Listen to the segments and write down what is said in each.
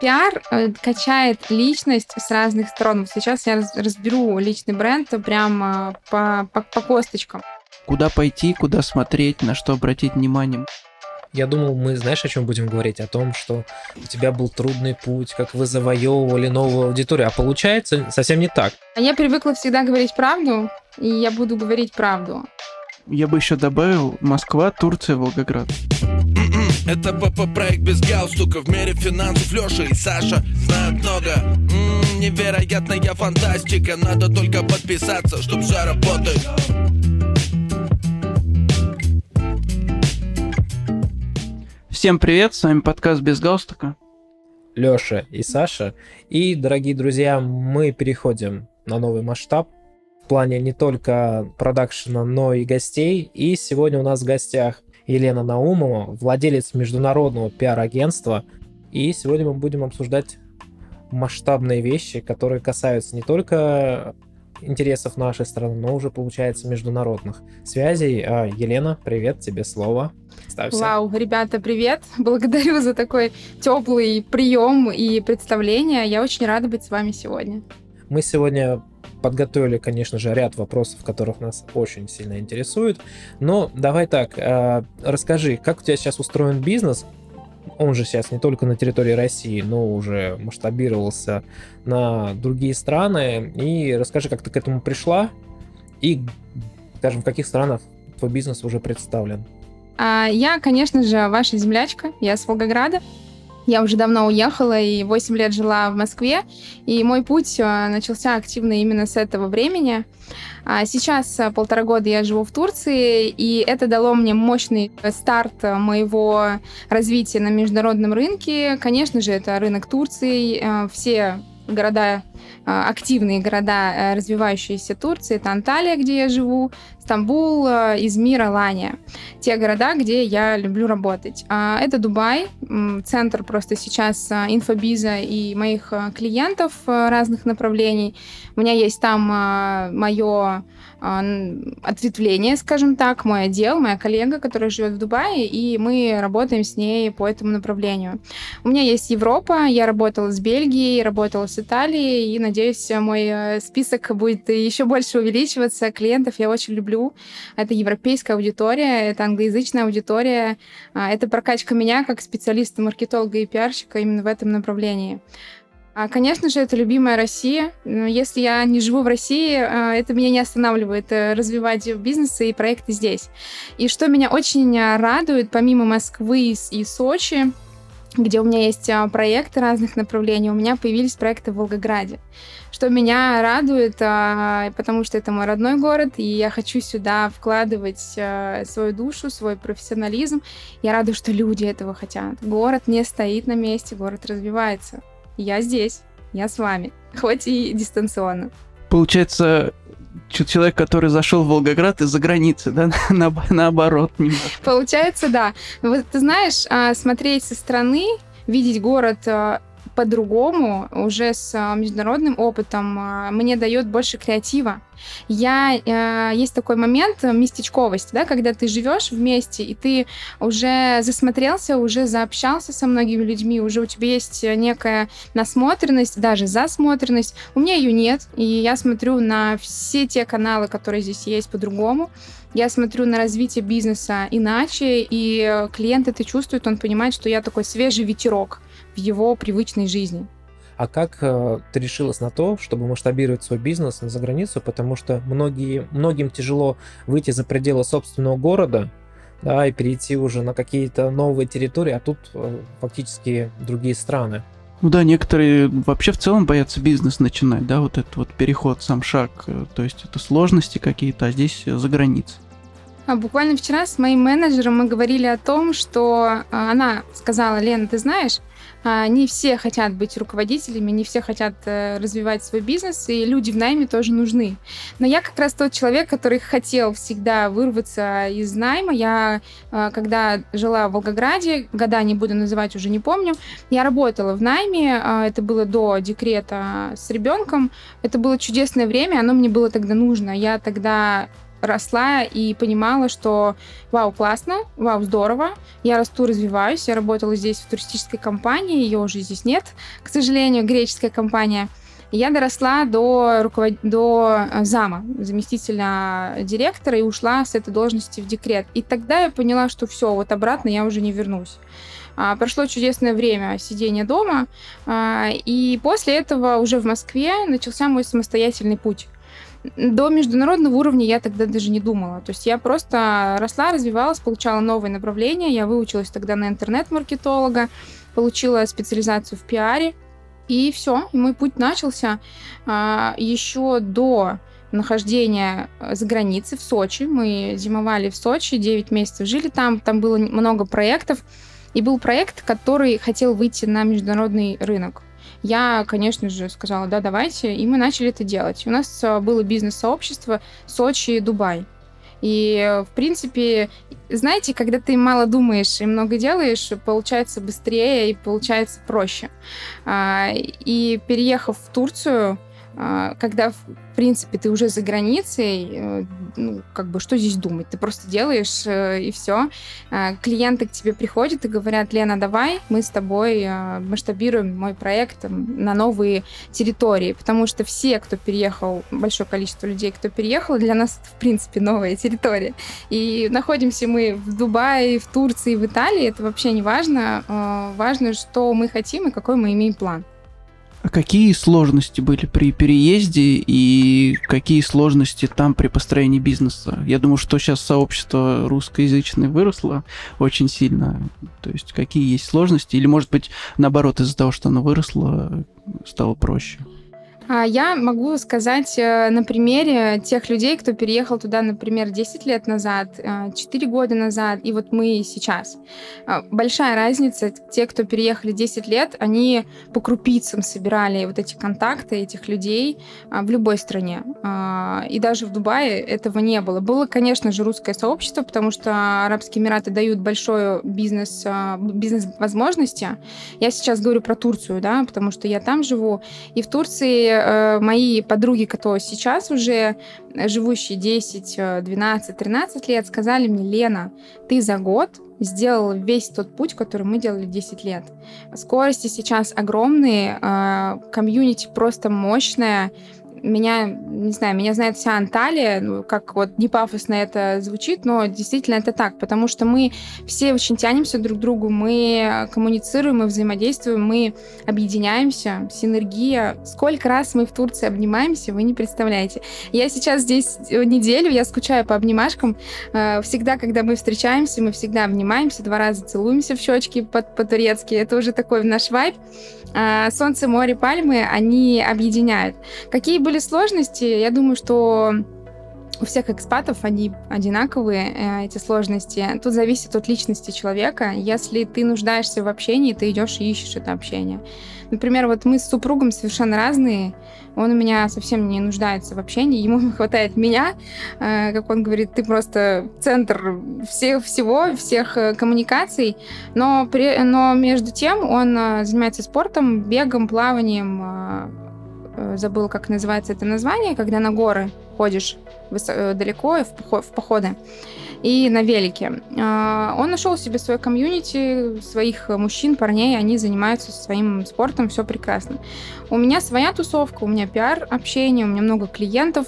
Пиар э, качает личность с разных сторон. Сейчас я разберу личный бренд прямо по, по, по косточкам. Куда пойти, куда смотреть, на что обратить внимание. Я думал, мы, знаешь, о чем будем говорить? О том, что у тебя был трудный путь, как вы завоевывали новую аудиторию. А получается совсем не так. А я привыкла всегда говорить правду, и я буду говорить правду. Я бы еще добавил Москва, Турция, Волгоград. Это ПП проект без галстука В мире финансов Леша и Саша знают много М-м, Невероятная фантастика Надо только подписаться, чтоб все работает Всем привет, с вами подкаст «Без галстука». Лёша и Саша. И, дорогие друзья, мы переходим на новый масштаб в плане не только продакшена, но и гостей. И сегодня у нас в гостях Елена Наумова, владелец международного пиар-агентства. И сегодня мы будем обсуждать масштабные вещи, которые касаются не только интересов нашей страны, но уже, получается, международных связей. А, Елена, привет, тебе слово. Представься. Вау, ребята, привет. Благодарю за такой теплый прием и представление. Я очень рада быть с вами сегодня. Мы сегодня подготовили, конечно же, ряд вопросов, которых нас очень сильно интересуют. Но давай так, а, расскажи, как у тебя сейчас устроен бизнес, он же сейчас не только на территории России, но уже масштабировался на другие страны. И расскажи, как ты к этому пришла и, скажем, в каких странах твой бизнес уже представлен. А, я, конечно же, ваша землячка. Я с Волгограда. Я уже давно уехала и 8 лет жила в Москве, и мой путь э, начался активно именно с этого времени. А сейчас э, полтора года я живу в Турции, и это дало мне мощный старт моего развития на международном рынке. Конечно же, это рынок Турции. Э, все города, активные города, развивающиеся Турции, это Анталия, где я живу, Стамбул, Измир, Алания. Те города, где я люблю работать. А, это Дубай, центр просто сейчас а, инфобиза и моих а, клиентов разных направлений. У меня есть там мое ответвление, скажем так, мой отдел, моя коллега, которая живет в Дубае, и мы работаем с ней по этому направлению. У меня есть Европа, я работала с Бельгией, работала с Италией, и надеюсь, мой э, список будет еще больше увеличиваться. Клиентов я очень люблю люблю. Это европейская аудитория, это англоязычная аудитория. А, это прокачка меня как специалиста, маркетолога и пиарщика именно в этом направлении. А, конечно же, это любимая Россия. Если я не живу в России, а, это меня не останавливает э, развивать бизнесы и проекты здесь. И что меня очень радует, помимо Москвы и Сочи, где у меня есть проекты разных направлений, у меня появились проекты в Волгограде что меня радует, а, потому что это мой родной город, и я хочу сюда вкладывать а, свою душу, свой профессионализм. Я рада, что люди этого хотят. Город не стоит на месте, город развивается. Я здесь, я с вами, хоть и дистанционно. Получается, человек, который зашел в Волгоград из-за границы, да, на, наоборот немножко. Получается, да. Вот ты знаешь, а, смотреть со стороны, видеть город по-другому, уже с а, международным опытом, а, мне дает больше креатива. Я э, есть такой момент местечковости, да, когда ты живешь вместе и ты уже засмотрелся, уже заобщался со многими людьми, уже у тебя есть некая насмотренность, даже засмотренность. У меня ее нет, и я смотрю на все те каналы, которые здесь есть по-другому. Я смотрю на развитие бизнеса иначе, и клиент это чувствует, он понимает, что я такой свежий ветерок в его привычной жизни. А как э, ты решилась на то, чтобы масштабировать свой бизнес за границу? Потому что многие, многим тяжело выйти за пределы собственного города, да, и перейти уже на какие-то новые территории, а тут э, фактически другие страны. Ну да, некоторые вообще в целом боятся бизнес начинать, да, вот этот вот переход, сам шаг, э, то есть это сложности какие-то, а здесь за границей. А буквально вчера с моим менеджером мы говорили о том, что а, она сказала, Лена, ты знаешь, не все хотят быть руководителями, не все хотят э, развивать свой бизнес, и люди в найме тоже нужны. Но я как раз тот человек, который хотел всегда вырваться из найма. Я, э, когда жила в Волгограде, года не буду называть, уже не помню, я работала в найме, а, это было до декрета с ребенком. Это было чудесное время, оно мне было тогда нужно. Я тогда росла и понимала, что вау, классно, вау, здорово, я расту, развиваюсь, я работала здесь в туристической компании, ее уже здесь нет, к сожалению, греческая компания. Я доросла до, руковод... до э, зама, заместителя директора, и ушла с этой должности в декрет. И тогда я поняла, что все, вот обратно я уже не вернусь. А, прошло чудесное время сидения дома, а, и после этого уже в Москве начался мой самостоятельный путь. До международного уровня я тогда даже не думала. То есть я просто росла, развивалась, получала новые направления. Я выучилась тогда на интернет-маркетолога, получила специализацию в пиаре. И все, и мой путь начался а, еще до нахождения за границей в Сочи. Мы зимовали в Сочи, 9 месяцев жили там, там было много проектов. И был проект, который хотел выйти на международный рынок. Я, конечно же, сказала, да, давайте, и мы начали это делать. У нас а, было бизнес-сообщество Сочи, Дубай. И, в принципе, знаете, когда ты мало думаешь и много делаешь, получается быстрее и получается проще. А, и переехав в Турцию, когда, в принципе, ты уже за границей, э, ну, как бы, что здесь думать? Ты просто делаешь, э, и все. А, клиенты к тебе приходят и говорят, Лена, давай, мы с тобой э, масштабируем мой проект на новые территории, потому что все, кто переехал, большое количество людей, кто переехал, для нас это, в принципе, новая территория. И находимся мы в Дубае, в Турции, в Италии, это вообще не важно. Важно, что мы хотим и какой мы имеем план. А какие сложности были при переезде и какие сложности там при построении бизнеса? Я думаю, что сейчас сообщество русскоязычное выросло очень сильно. То есть какие есть сложности? Или, может быть, наоборот, из-за того, что оно выросло, стало проще? А, я могу сказать э, на примере тех людей, кто переехал туда, например, 10 лет назад, 4 э, года назад, и вот мы сейчас. А, большая разница. Те, кто переехали 10 лет, они по крупицам собирали вот эти контакты этих людей а, в любой стране. И даже в Дубае этого не было. Было, конечно же, русское сообщество, потому что Арабские Эмираты дают большой бизнес, бизнес-возможности. Я сейчас говорю про Турцию, да, потому что я там живу. И в Турции э, мои подруги, которые сейчас уже живущие 10, 12, 13 лет, сказали мне, Лена, ты за год сделала весь тот путь, который мы делали 10 лет. Скорости сейчас огромные, э, комьюнити просто мощная, меня, не знаю, меня знает вся Анталия, ну, как вот не пафосно это звучит, но действительно это так, потому что мы все очень тянемся друг к другу, мы коммуницируем, мы взаимодействуем, мы объединяемся, синергия. Сколько раз мы в Турции обнимаемся, вы не представляете. Я сейчас здесь неделю, я скучаю по обнимашкам. Э, всегда, когда мы встречаемся, мы всегда обнимаемся, два раза целуемся в щечки по-турецки. Это уже такой наш вайб. А, солнце, море, пальмы, они объединяют. Какие были сложности? Я думаю, что у всех экспатов они одинаковые, э, эти сложности. Тут зависит от личности человека. Если ты нуждаешься в общении, ты идешь и ищешь это общение. Например, вот мы с супругом совершенно разные. Он у меня совсем не нуждается в общении, ему хватает меня. Э, как он говорит, ты просто центр всех, всего, всех э, коммуникаций. Но, при, но между тем он занимается спортом, бегом, плаванием, забыл, как называется это название, когда на горы ходишь Э, далеко в походы и на велике. А, он нашел себе свое комьюнити, своих мужчин, парней, они занимаются своим спортом, все прекрасно. У меня своя тусовка, у меня пиар общение, у меня много клиентов.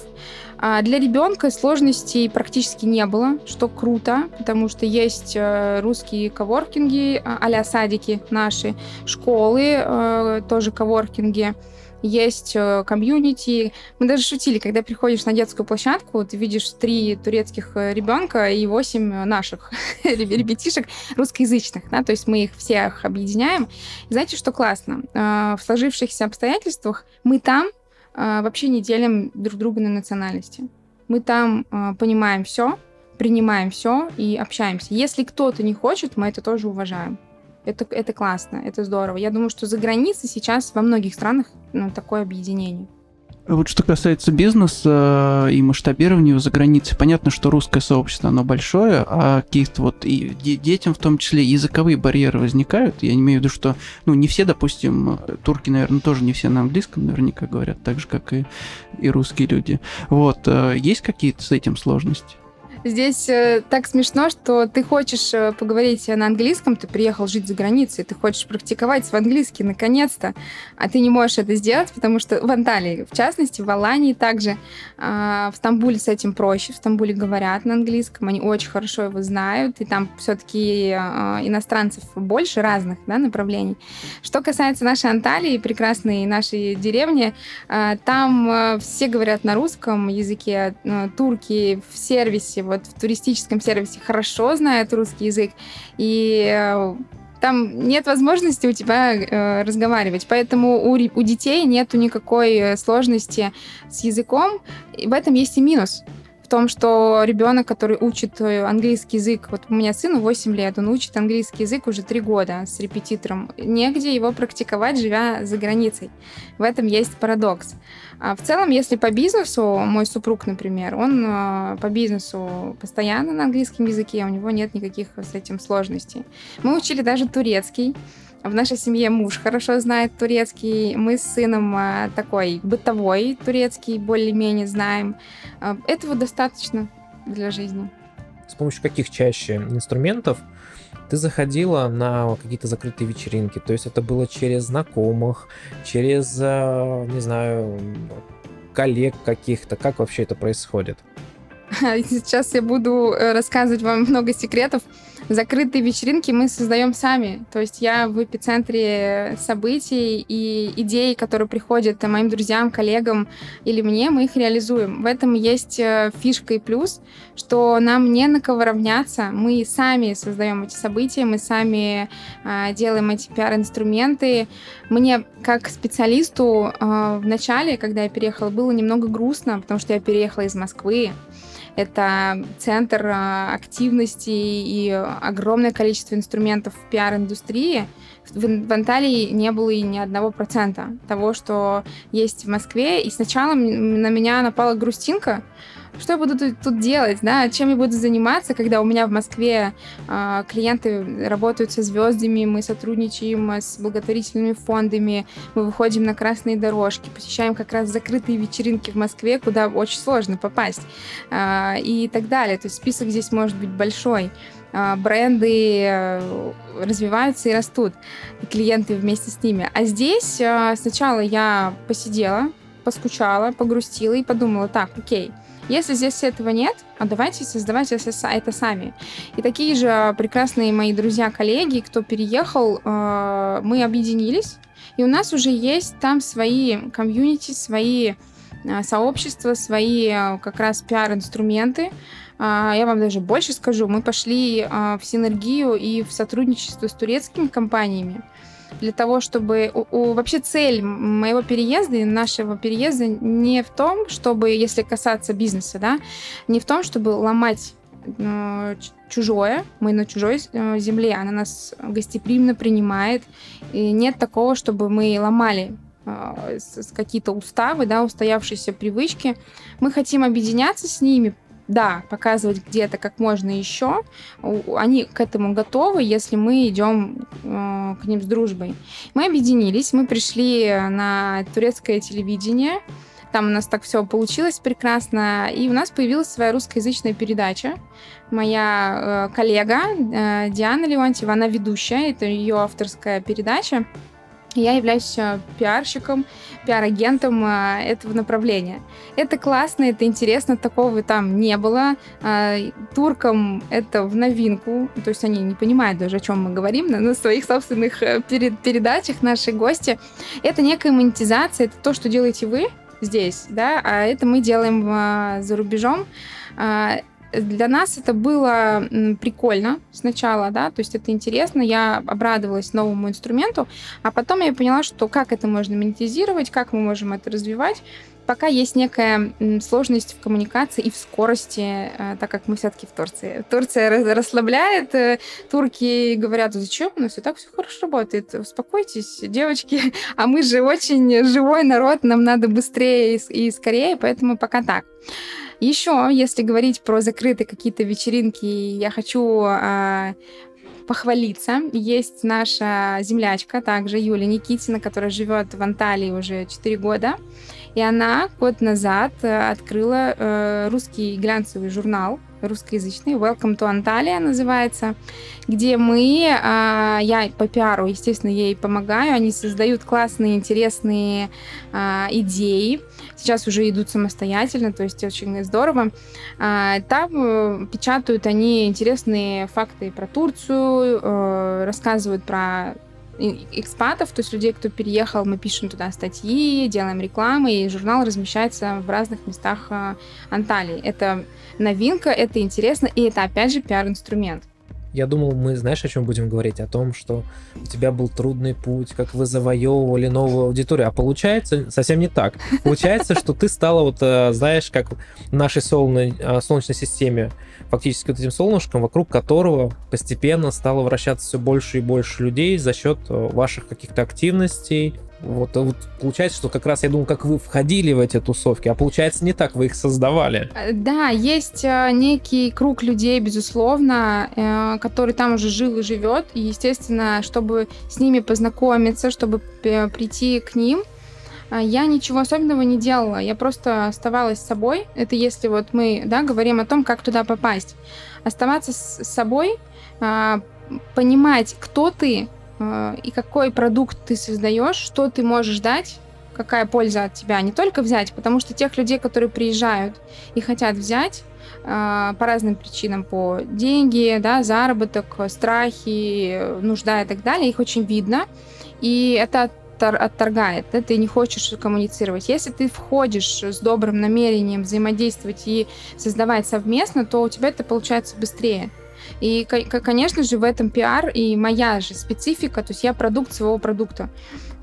А для ребенка сложностей практически не было, что круто, потому что есть э, русские коворкинги, а садики наши, школы, э, тоже коворкинги есть э, комьюнити. Мы даже шутили, когда приходишь на детскую площадку, ты видишь три турецких э, ребенка и восемь наших ребятишек русскоязычных, да, то есть мы их всех объединяем. И знаете, что классно? Э, в сложившихся обстоятельствах мы там вообще не делим друг друга на национальности. Мы там понимаем все, принимаем все и общаемся. Если кто-то не хочет, мы это тоже уважаем. Это, это классно, это здорово. Я думаю, что за границей сейчас во многих странах ну, такое объединение. Вот что касается бизнеса и масштабирования его за границей, понятно, что русское сообщество, оно большое, а каких-то вот и детям в том числе языковые барьеры возникают. Я имею в виду, что, ну, не все, допустим, турки, наверное, тоже не все на английском наверняка говорят, так же, как и, и русские люди. Вот, э, есть какие-то с этим сложности? Здесь э, так смешно, что ты хочешь э, поговорить на английском, ты приехал жить за границей, ты хочешь практиковать свой английский наконец-то, а ты не можешь это сделать, потому что в Анталии, в частности, в Алании также, э, в Стамбуле с этим проще, в Стамбуле говорят на английском, они очень хорошо его знают, и там все-таки э, иностранцев больше разных да, направлений. Что касается нашей Анталии, прекрасной нашей деревни, там все говорят на русском языке, турки в сервисе, вот в туристическом сервисе хорошо знают русский язык, и э, там нет возможности у тебя э, разговаривать. Поэтому у, у детей нету никакой э, сложности с языком. И в этом есть и минус в том, что ребенок, который учит э, английский язык, вот у меня сыну 8 лет, он учит английский язык уже 3 года с репетитором, негде его практиковать, живя за границей. В этом есть парадокс. А в целом, если по бизнесу, мой супруг, например, он э, по бизнесу постоянно на английском языке, у него нет никаких с этим сложностей. Мы учили даже турецкий, в нашей семье муж хорошо знает турецкий. Мы с сыном а, такой бытовой турецкий более-менее знаем. А, этого достаточно для жизни. С помощью каких чаще инструментов ты заходила на какие-то закрытые вечеринки? То есть это было через знакомых, через, а, не знаю, коллег каких-то? Как вообще это происходит? Сейчас я буду э, рассказывать вам много секретов. Закрытые вечеринки мы создаем сами. То есть я в эпицентре событий и идей, которые приходят моим друзьям, коллегам или мне, мы их реализуем. В этом есть э, фишка и плюс, что нам не на кого равняться. Мы сами создаем эти события, мы сами э, делаем эти пиар-инструменты. Мне как специалисту э, в начале, когда я переехала, было немного грустно, потому что я переехала из Москвы. Это центр а, активности и огромное количество инструментов в пиар-индустрии. В, в Анталии не было и ни одного процента того, что есть в Москве. И сначала на меня напала грустинка, что я буду тут, делать, да, чем я буду заниматься, когда у меня в Москве э, клиенты работают со звездами, мы сотрудничаем с благотворительными фондами, мы выходим на красные дорожки, посещаем как раз закрытые вечеринки в Москве, куда очень сложно попасть э, и так далее. То есть список здесь может быть большой бренды э, развиваются и растут, и клиенты вместе с ними. А здесь э, сначала я посидела, поскучала, погрустила и подумала, так, окей, если здесь этого нет, а давайте создавать это сами. И такие же прекрасные мои друзья-коллеги, кто переехал, э, мы объединились, и у нас уже есть там свои комьюнити, свои э, сообщества, свои э, как раз пиар-инструменты. Я вам даже больше скажу, мы пошли в синергию и в сотрудничество с турецкими компаниями для того, чтобы... У, у, вообще цель моего переезда и нашего переезда не в том, чтобы, если касаться бизнеса, да, не в том, чтобы ломать э, чужое, мы на чужой э, земле, она нас гостеприимно принимает, и нет такого, чтобы мы ломали э, какие-то уставы, да, устоявшиеся привычки. Мы хотим объединяться с ними, да, показывать где-то как можно еще, они к этому готовы, если мы идем э, к ним с дружбой. Мы объединились, мы пришли на турецкое телевидение, там у нас так все получилось прекрасно, и у нас появилась своя русскоязычная передача. Моя э, коллега э, Диана Леонтьева, она ведущая, это ее авторская передача. Я являюсь э, пиарщиком, пиар-агентом э, этого направления. Это классно, это интересно, такого там не было. А, туркам это в новинку, то есть они не понимают даже, о чем мы говорим на, своих собственных э, перед, передачах, наши гости. Это некая монетизация, это то, что делаете вы здесь, да, а это мы делаем за рубежом. Для нас это было прикольно сначала, да, то есть это интересно, я обрадовалась новому инструменту, а потом я поняла, что как это можно монетизировать, как мы можем это развивать, пока есть некая сложность в коммуникации и в скорости, э, так как мы все-таки в Турции. Турция расслабляет, э, турки говорят, зачем, у нас и так все хорошо работает, успокойтесь, девочки, а мы же очень живой народ, нам надо быстрее и скорее, поэтому пока так. Еще, если говорить про закрытые какие-то вечеринки, я хочу э, похвалиться. Есть наша землячка, также Юля Никитина, которая живет в Анталии уже 4 года. И она год назад э, открыла э, русский глянцевый журнал русскоязычный, Welcome to Antalya называется, где мы, э, я по пиару, естественно, ей помогаю, они создают классные, интересные э, идеи, сейчас уже идут самостоятельно, то есть очень здорово. Э, там э, печатают они интересные факты про Турцию, э, рассказывают про экспатов, то есть людей, кто переехал, мы пишем туда статьи, делаем рекламу, и журнал размещается в разных местах а, Анталии. Это новинка, это интересно, и это, опять же, пиар-инструмент. Я думал, мы, знаешь, о чем будем говорить? О том, что у тебя был трудный путь, как вы завоевывали новую аудиторию. А получается совсем не так. Получается, что ты стала вот, э, знаешь, как в нашей солнечной, э, солнечной системе, фактически вот этим солнышком, вокруг которого постепенно стало вращаться все больше и больше людей за счет э, ваших каких-то активностей, вот, вот получается, что как раз я думал, как вы входили в эти тусовки, а получается не так, вы их создавали. Э, да, есть э, некий круг людей, безусловно, э, который там уже жил и живет. И, естественно, чтобы с ними познакомиться, чтобы прийти к ним, я ничего особенного не делала. Я просто оставалась собой. Это если вот мы да, говорим о том, как туда попасть. Оставаться с собой, понимать, кто ты, а, и какой продукт ты создаешь, что ты можешь дать, какая польза от тебя, не только взять, потому что тех людей, которые приезжают и хотят взять, а, по разным причинам, по деньги, да, заработок, страхи, нужда и так далее, их очень видно, и это отторгает, да, ты не хочешь коммуницировать. Если ты входишь с добрым намерением взаимодействовать и создавать совместно, то у тебя это получается быстрее. И, конечно же, в этом пиар и моя же специфика, то есть я продукт своего продукта.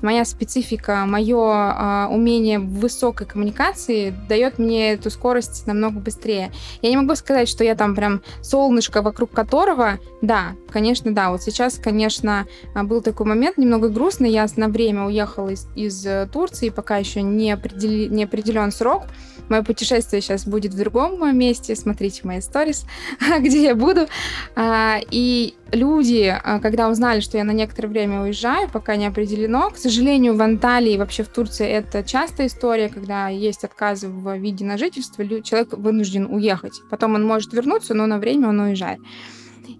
Моя специфика, мое э, умение высокой коммуникации дает мне эту скорость намного быстрее. Я не могу сказать, что я там прям солнышко, вокруг которого, да, конечно, да. Вот сейчас, конечно, а, был такой момент немного грустный. Я на время уехала из, из э, Турции, пока еще не, определи, не определен срок. Мое путешествие сейчас будет в другом месте. Смотрите мои сторис, где я буду. А, и люди, а, когда узнали, что я на некоторое время уезжаю, пока не определено, к сожалению, в Анталии, вообще в Турции, это частая история, когда есть отказы в виде на жительство, человек вынужден уехать. Потом он может вернуться, но на время он уезжает.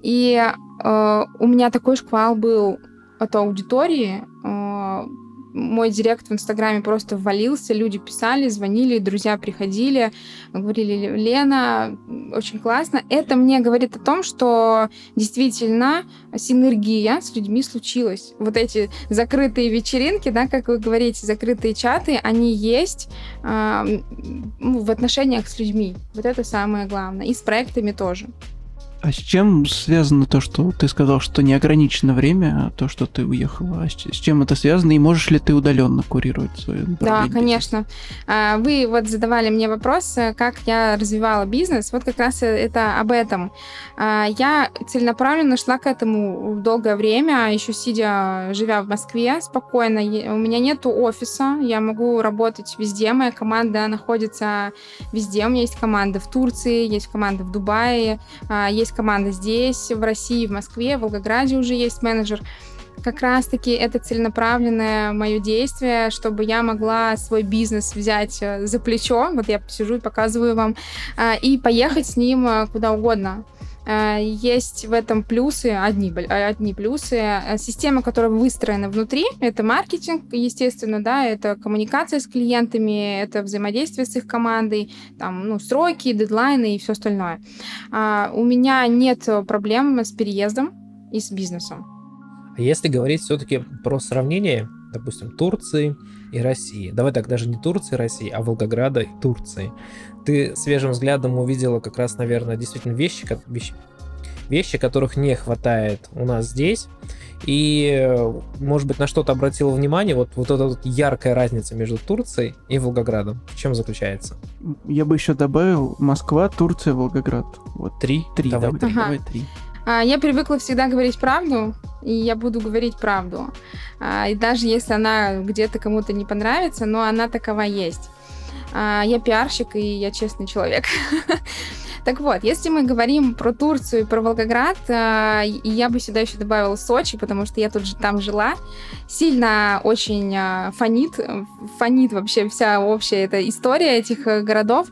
И э, у меня такой шквал был от аудитории, э, мой директ в Инстаграме просто ввалился, люди писали, звонили, друзья приходили, говорили, Лена, очень классно. Это мне говорит о том, что действительно синергия с людьми случилась. Вот эти закрытые вечеринки, да, как вы говорите, закрытые чаты, они есть э, в отношениях с людьми. Вот это самое главное. И с проектами тоже. А с чем связано то, что ты сказал, что неограничено время, то, что ты уехала? А с чем это связано? И можешь ли ты удаленно курировать свою Да, конечно. А, вы вот задавали мне вопрос, э, как я развивала бизнес. Вот как раз это об этом. А, я целенаправленно шла к этому долгое время, еще сидя, живя в Москве спокойно. У меня нет офиса, я могу работать везде. Моя команда находится везде. У меня есть команда в Турции, есть команда в Дубае, а, есть команда здесь, в России, в Москве, в Волгограде уже есть менеджер. Как раз-таки это целенаправленное мое действие, чтобы я могла свой бизнес взять э, за плечо, вот я сижу и показываю вам, э, и поехать с ним э, куда угодно. Есть в этом плюсы, одни, одни плюсы. Система, которая выстроена внутри, это маркетинг, естественно, да, это коммуникация с клиентами, это взаимодействие с их командой, там, ну, сроки, дедлайны и все остальное. А, у меня нет проблем с переездом и с бизнесом. А если говорить все-таки про сравнение, допустим, Турции и России. Давай так, даже не Турции и России, а Волгограда и Турции. Ты свежим взглядом увидела как раз, наверное, действительно вещи, как, вещи, вещи, которых не хватает у нас здесь. И, может быть, на что-то обратила внимание, вот, вот эта вот яркая разница между Турцией и Волгоградом. В чем заключается? Я бы еще добавил Москва, Турция, Волгоград. Вот три. Три, давай, давай, три. Ага. давай три. А, Я привыкла всегда говорить правду, и я буду говорить правду. А, И даже если она где-то кому-то не понравится, но она такова есть. А, Я пиарщик, и я честный человек. Так вот, если мы говорим про Турцию и про Волгоград, а, я бы сюда еще добавила Сочи, потому что я тут же там жила, сильно очень а, фонит, фонит вообще вся общая эта история этих э, городов.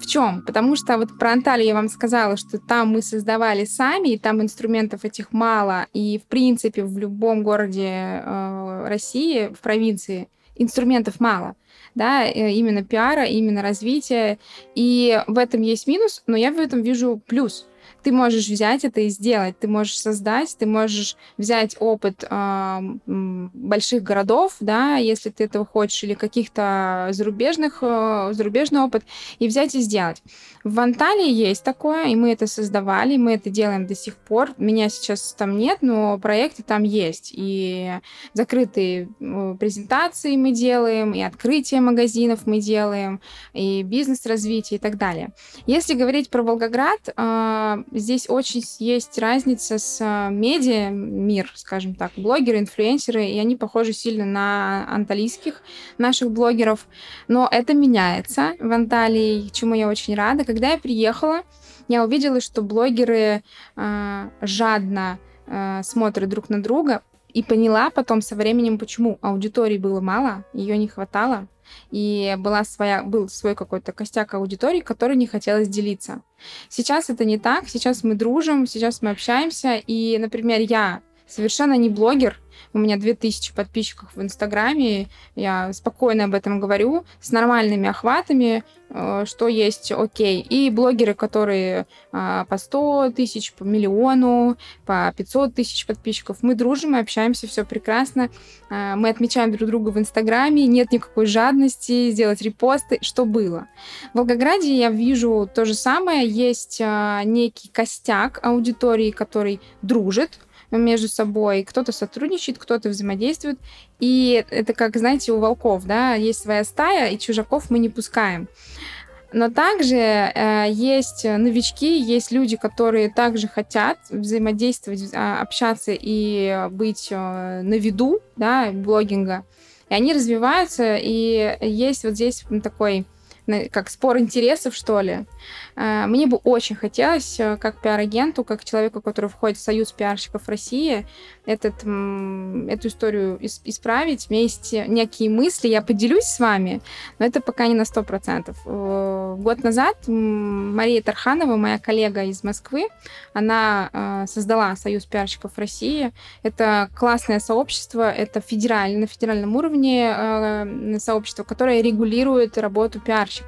В чем? Потому что вот про Анталию я вам сказала, что там мы создавали сами, и там инструментов этих мало, и в принципе в любом городе э, России, в провинции, инструментов мало, да, э, именно пиара, именно развития, и в этом есть минус, но я в этом вижу плюс. Ты можешь взять это и сделать, ты можешь создать, ты можешь взять опыт э, больших городов, да, если ты этого хочешь, или каких-то зарубежных, э, зарубежный опыт, и взять и сделать. В Анталии есть такое, и мы это создавали, мы это делаем до сих пор. Меня сейчас там нет, но проекты там есть. И закрытые э, презентации мы делаем, и открытие магазинов мы делаем, и бизнес-развитие и так далее. Если говорить про Волгоград, э, здесь очень есть разница с э, медиа, мир, скажем так, блогеры, инфлюенсеры, и они похожи сильно на анталийских наших блогеров. Но это меняется в Анталии, чему я очень рада. Когда я приехала, я увидела, что блогеры э, жадно э, смотрят друг на друга, и поняла потом со временем, почему аудитории было мало, ее не хватало, и была своя, был свой какой-то костяк аудитории, который не хотелось делиться. Сейчас это не так, сейчас мы дружим, сейчас мы общаемся, и, например, я совершенно не блогер, у меня 2000 подписчиков в Инстаграме, я спокойно об этом говорю, с нормальными охватами, э, что есть окей. И блогеры, которые а, по 100 тысяч, по миллиону, по 500 тысяч подписчиков, мы дружим, мы общаемся, все прекрасно. А, Мы отмечаем друг друга в Инстаграме, нет никакой жадности сделать репосты, что было. В Волгограде я вижу то же самое, есть некий костяк аудитории, который дружит, между собой. Кто-то сотрудничает, кто-то взаимодействует. И это как, знаете, у волков, да, есть своя стая, и чужаков мы не пускаем. Но также э, есть новички, есть люди, которые также хотят взаимодействовать, а, общаться и быть э, на виду, да, блогинга. И они развиваются, и есть вот здесь такой как спор интересов, что ли. Э, Мне бы очень хотелось, э, как пиар-агенту, как человеку, который входит в Союз пиарщиков России, этот, эту историю ис- исправить. Есть некие мысли, я поделюсь с вами, но это пока не на 100%. Э, Год назад Мария Тарханова, моя коллега из Москвы, она создала Союз пиарщиков России. Это классное сообщество, это федеральное, на федеральном уровне сообщество, которое регулирует работу пиарщиков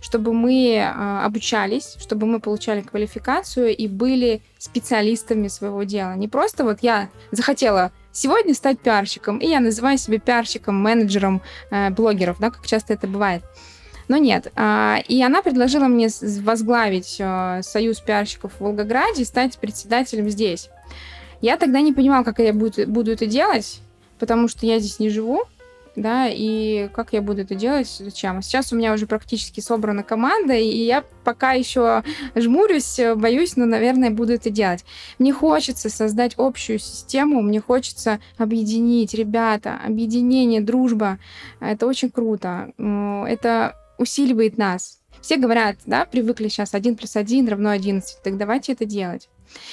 чтобы мы э, обучались, чтобы мы получали квалификацию и были специалистами своего дела. Не просто вот я захотела сегодня стать пиарщиком, и я называю себя пиарщиком, менеджером э, блогеров, да, как часто это бывает. Но нет. А, И она предложила мне возглавить э, союз пиарщиков в Волгограде и стать председателем здесь. Я тогда не понимала, как я буду, буду это делать, потому что я здесь не живу, да, и как я буду это делать, зачем. А Сейчас у меня уже практически собрана команда, и я пока еще жмурюсь, э, боюсь, но, наверное, буду это делать. Мне хочется создать общую систему, мне хочется объединить ребята, объединение, дружба. Это очень круто. Это усиливает нас. Все говорят, да, привыкли сейчас 1 плюс 1 равно 11. Так давайте это делать.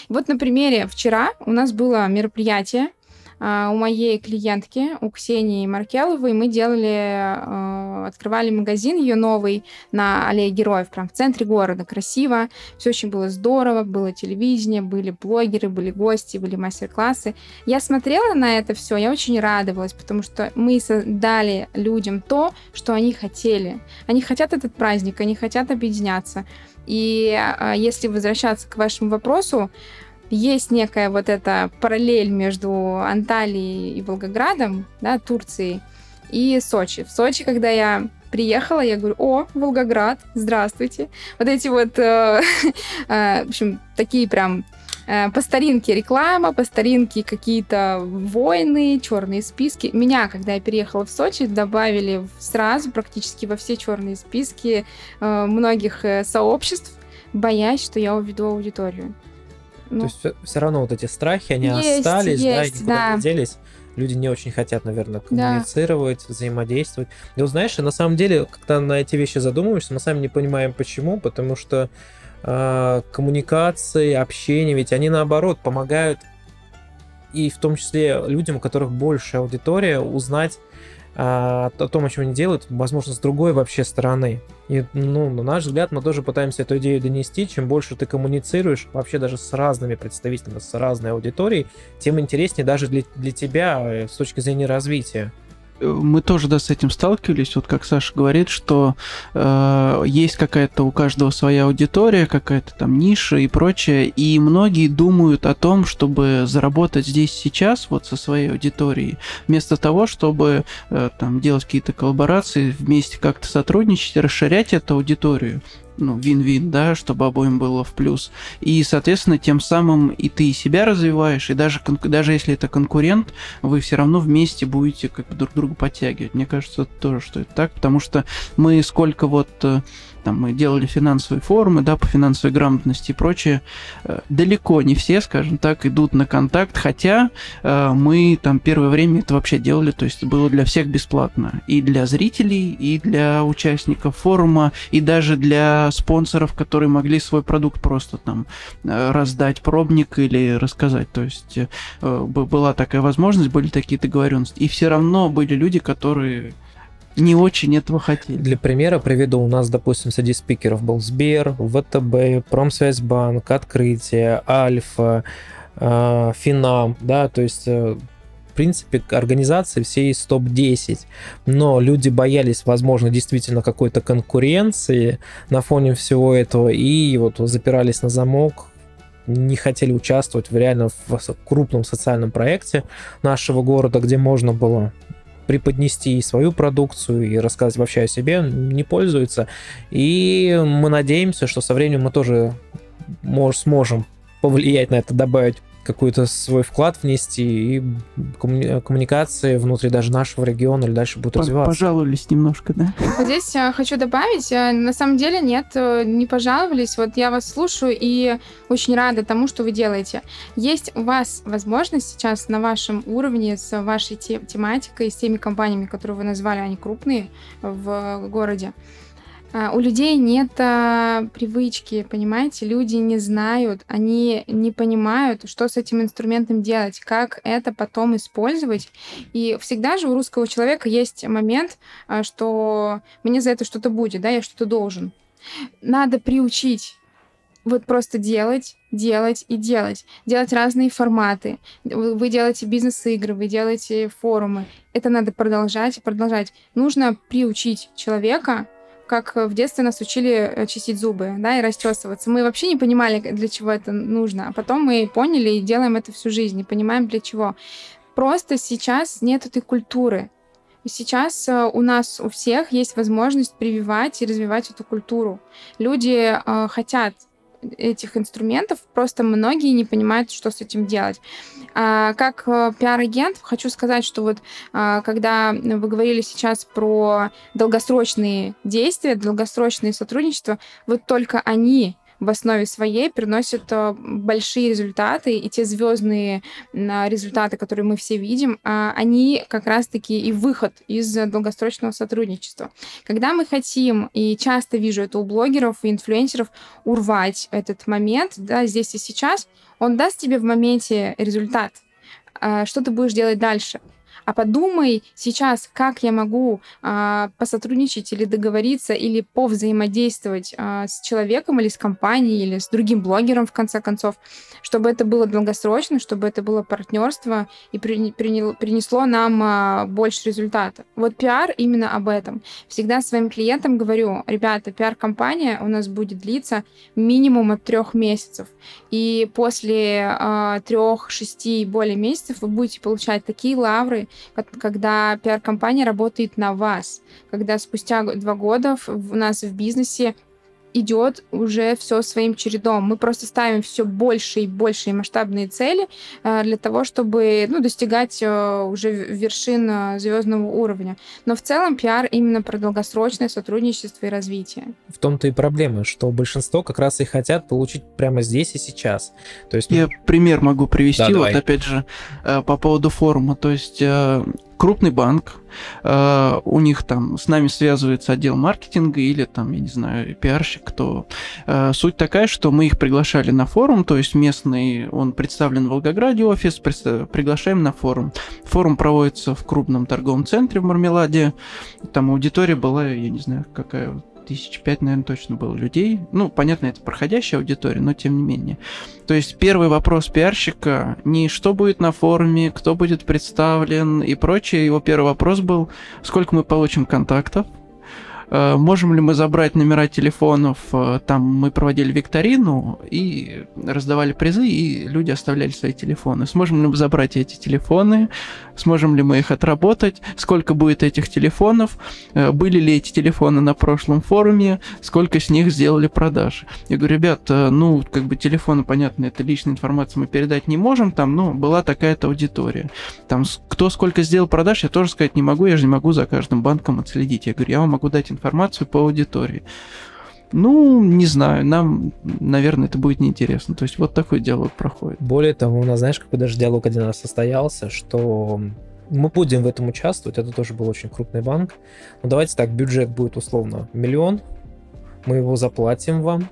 Вот на примере вчера у нас было мероприятие у моей клиентки, у Ксении Маркеловой, мы делали, э, открывали магазин ее новый на Аллее Героев, прям в центре города, красиво, все очень было здорово, было телевидение, были блогеры, были гости, были мастер-классы. Я смотрела на это все, я очень радовалась, потому что мы со- дали людям то, что они хотели. Они хотят этот праздник, они хотят объединяться. И э, если возвращаться к вашему вопросу, есть некая вот эта параллель между Анталией и Волгоградом, да, Турцией, и Сочи. В Сочи, когда я приехала, я говорю, о, Волгоград, здравствуйте. Вот эти вот, э, э, в общем, такие прям э, по старинке реклама, по старинке какие-то войны, черные списки. Меня, когда я переехала в Сочи, добавили сразу практически во все черные списки э, многих э, сообществ, боясь, что я уведу аудиторию. Ну, То есть все, все равно вот эти страхи, они есть, остались, есть, да, и никуда да. делись. Люди не очень хотят, наверное, коммуницировать, да. взаимодействовать. И вот знаешь, на самом деле, когда на эти вещи задумываешься, мы сами не понимаем почему, потому что э, коммуникации, общение, ведь они наоборот помогают и в том числе людям, у которых большая аудитория, узнать а, о том, о чем они делают, возможно, с другой вообще стороны. И, ну, на наш взгляд, мы тоже пытаемся эту идею донести. Чем больше ты коммуницируешь вообще даже с разными представителями, с разной аудиторией, тем интереснее даже для, для тебя э, с точки зрения развития мы тоже да, с этим сталкивались. Вот как Саша говорит, что э, есть какая-то у каждого своя аудитория, какая-то там ниша и прочее. И многие думают о том, чтобы заработать здесь сейчас вот со своей аудиторией, вместо того, чтобы э, там делать какие-то коллаборации, вместе как-то сотрудничать, расширять эту аудиторию ну, вин-вин, да, чтобы обоим было в плюс. И, соответственно, тем самым и ты себя развиваешь, и даже, даже если это конкурент, вы все равно вместе будете как бы друг друга подтягивать. Мне кажется тоже, что это так, потому что мы сколько вот э, там мы делали финансовые форумы, да, по финансовой грамотности и прочее, э, далеко не все, скажем так, идут на контакт, хотя э, мы там первое время это вообще делали, то есть было для всех бесплатно, и для зрителей, и для участников форума, и даже для спонсоров, которые могли свой продукт просто там э, раздать пробник или рассказать, то есть была такая возможность, были такие договоренности, и все равно были люди, которые не очень этого хотели. Для примера приведу, у нас, допустим, среди спикеров был Сбер, ВТБ, Промсвязьбанк, Открытие, Альфа, э, Финам, да, то есть э, в принципе, организации все из топ-10, но люди боялись, возможно, действительно какой-то конкуренции на фоне всего этого, и вот запирались на замок, не хотели участвовать в реально в крупном социальном проекте нашего города, где можно было преподнести и свою продукцию, и рассказать вообще о себе, не пользуются. И мы надеемся, что со временем мы тоже мож, сможем повлиять на это, добавить какой-то свой вклад внести, и коммуникации внутри даже нашего региона или дальше будут развиваться. Пожаловались немножко, да? Вот здесь э, хочу добавить, э, на самом деле нет, э, не пожаловались. Вот я вас слушаю и очень рада тому, что вы делаете. Есть у вас возможность сейчас на вашем уровне с вашей тематикой, с теми компаниями, которые вы назвали, они крупные в городе, у людей нет а, привычки, понимаете, люди не знают, они не понимают, что с этим инструментом делать, как это потом использовать. И всегда же у русского человека есть момент, а, что мне за это что-то будет, да, я что-то должен. Надо приучить вот просто делать, делать и делать. Делать разные форматы. Вы делаете бизнес-игры, вы делаете форумы. Это надо продолжать и продолжать. Нужно приучить человека как в детстве нас учили э, чистить зубы, да, и расчесываться. Мы вообще не понимали, для чего это нужно, а потом мы поняли и делаем это всю жизнь, и понимаем для чего. Просто сейчас нет этой культуры. Сейчас э, у нас у всех есть возможность прививать и развивать эту культуру. Люди э, хотят этих инструментов, просто многие не понимают, что с этим делать. А, как э, пиар-агент хочу сказать, что вот а, когда вы говорили сейчас про долгосрочные действия, долгосрочные сотрудничества, вот только они в основе своей приносят э, большие результаты, и те звездные результаты, которые мы все видим, а, они как раз-таки и выход из долгосрочного сотрудничества. Когда мы хотим, и часто вижу это у блогеров и инфлюенсеров, урвать этот момент, да, здесь и сейчас, он даст тебе в моменте результат. А, что ты будешь делать дальше? А подумай сейчас, как я могу а, посотрудничать или договориться, или повзаимодействовать а, с человеком или с компанией, или с другим блогером, в конце концов, чтобы это было долгосрочно, чтобы это было партнерство и при, при, принесло нам а, больше результата. Вот пиар именно об этом. Всегда своим клиентам говорю, ребята, пиар-компания у нас будет длиться минимум от трех месяцев. И после э, трех, шести и более месяцев вы будете получать такие лавры, когда пиар-компания работает на вас, когда спустя два года у нас в бизнесе идет уже все своим чередом. Мы просто ставим все больше и больше масштабные цели э, для того, чтобы ну, достигать э, уже вершин э, звездного уровня. Но в целом пиар именно про долгосрочное сотрудничество и развитие. В том-то и проблема, что большинство как раз и хотят получить прямо здесь и сейчас. То есть... Я пример могу привести, да, вот давай. опять же, по поводу форума. То есть крупный банк, э, у них там с нами связывается отдел маркетинга или там, я не знаю, пиарщик, кто. Э, суть такая, что мы их приглашали на форум, то есть местный, он представлен в Волгограде офис, приглашаем на форум. Форум проводится в крупном торговом центре в Мармеладе, там аудитория была, я не знаю, какая тысяч пять, наверное, точно было людей. Ну, понятно, это проходящая аудитория, но тем не менее. То есть первый вопрос пиарщика не что будет на форуме, кто будет представлен и прочее. Его первый вопрос был, сколько мы получим контактов, можем ли мы забрать номера телефонов? Э, там мы проводили викторину и раздавали призы, и люди оставляли свои телефоны. Сможем ли мы забрать эти телефоны? Сможем ли мы их отработать? Сколько будет этих телефонов? Э, были ли эти телефоны на прошлом форуме? Сколько с них сделали продаж? Я говорю, ребят, ну, как бы телефоны, понятно, это личная информация, мы передать не можем, там, ну, была такая-то аудитория. Там, кто сколько сделал продаж, я тоже сказать не могу, я же не могу за каждым банком отследить. Я говорю, я вам могу дать информацию по аудитории. Ну, не знаю, нам, наверное, это будет неинтересно. То есть вот такой диалог проходит. Более того, у нас, знаешь, какой даже диалог один раз состоялся, что мы будем в этом участвовать, это тоже был очень крупный банк. Но давайте так, бюджет будет условно миллион, мы его заплатим вам,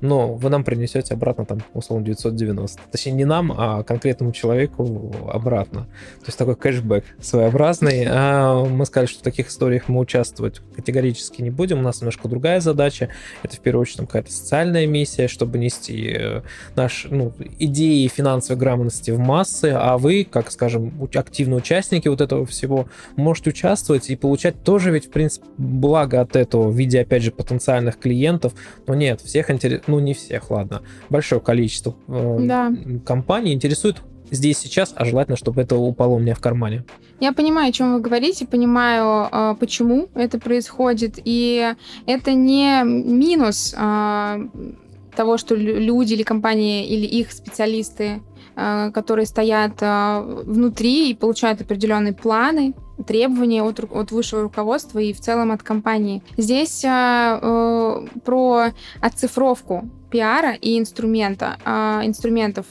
но вы нам принесете обратно там, условно, 990. Точнее, не нам, а конкретному человеку обратно. То есть такой кэшбэк своеобразный. А мы сказали, что в таких историях мы участвовать категорически не будем. У нас немножко другая задача. Это, в первую очередь, какая-то социальная миссия, чтобы нести э, наши ну, идеи финансовой грамотности в массы, а вы, как, скажем, активные участники вот этого всего, можете участвовать и получать тоже ведь, в принципе, благо от этого в виде, опять же, потенциальных клиентов. Но нет, всех интересует ну не всех, ладно, большое количество э, да. компаний интересует здесь сейчас, а желательно, чтобы это упало у меня в кармане. Я понимаю, о чем вы говорите, понимаю, э, почему это происходит, и это не минус э, того, что люди или компании или их специалисты, которые стоят э, внутри и получают определенные планы, требования от, от высшего руководства и в целом от компании. Здесь э, э, про оцифровку пиара и инструмента, э, инструментов.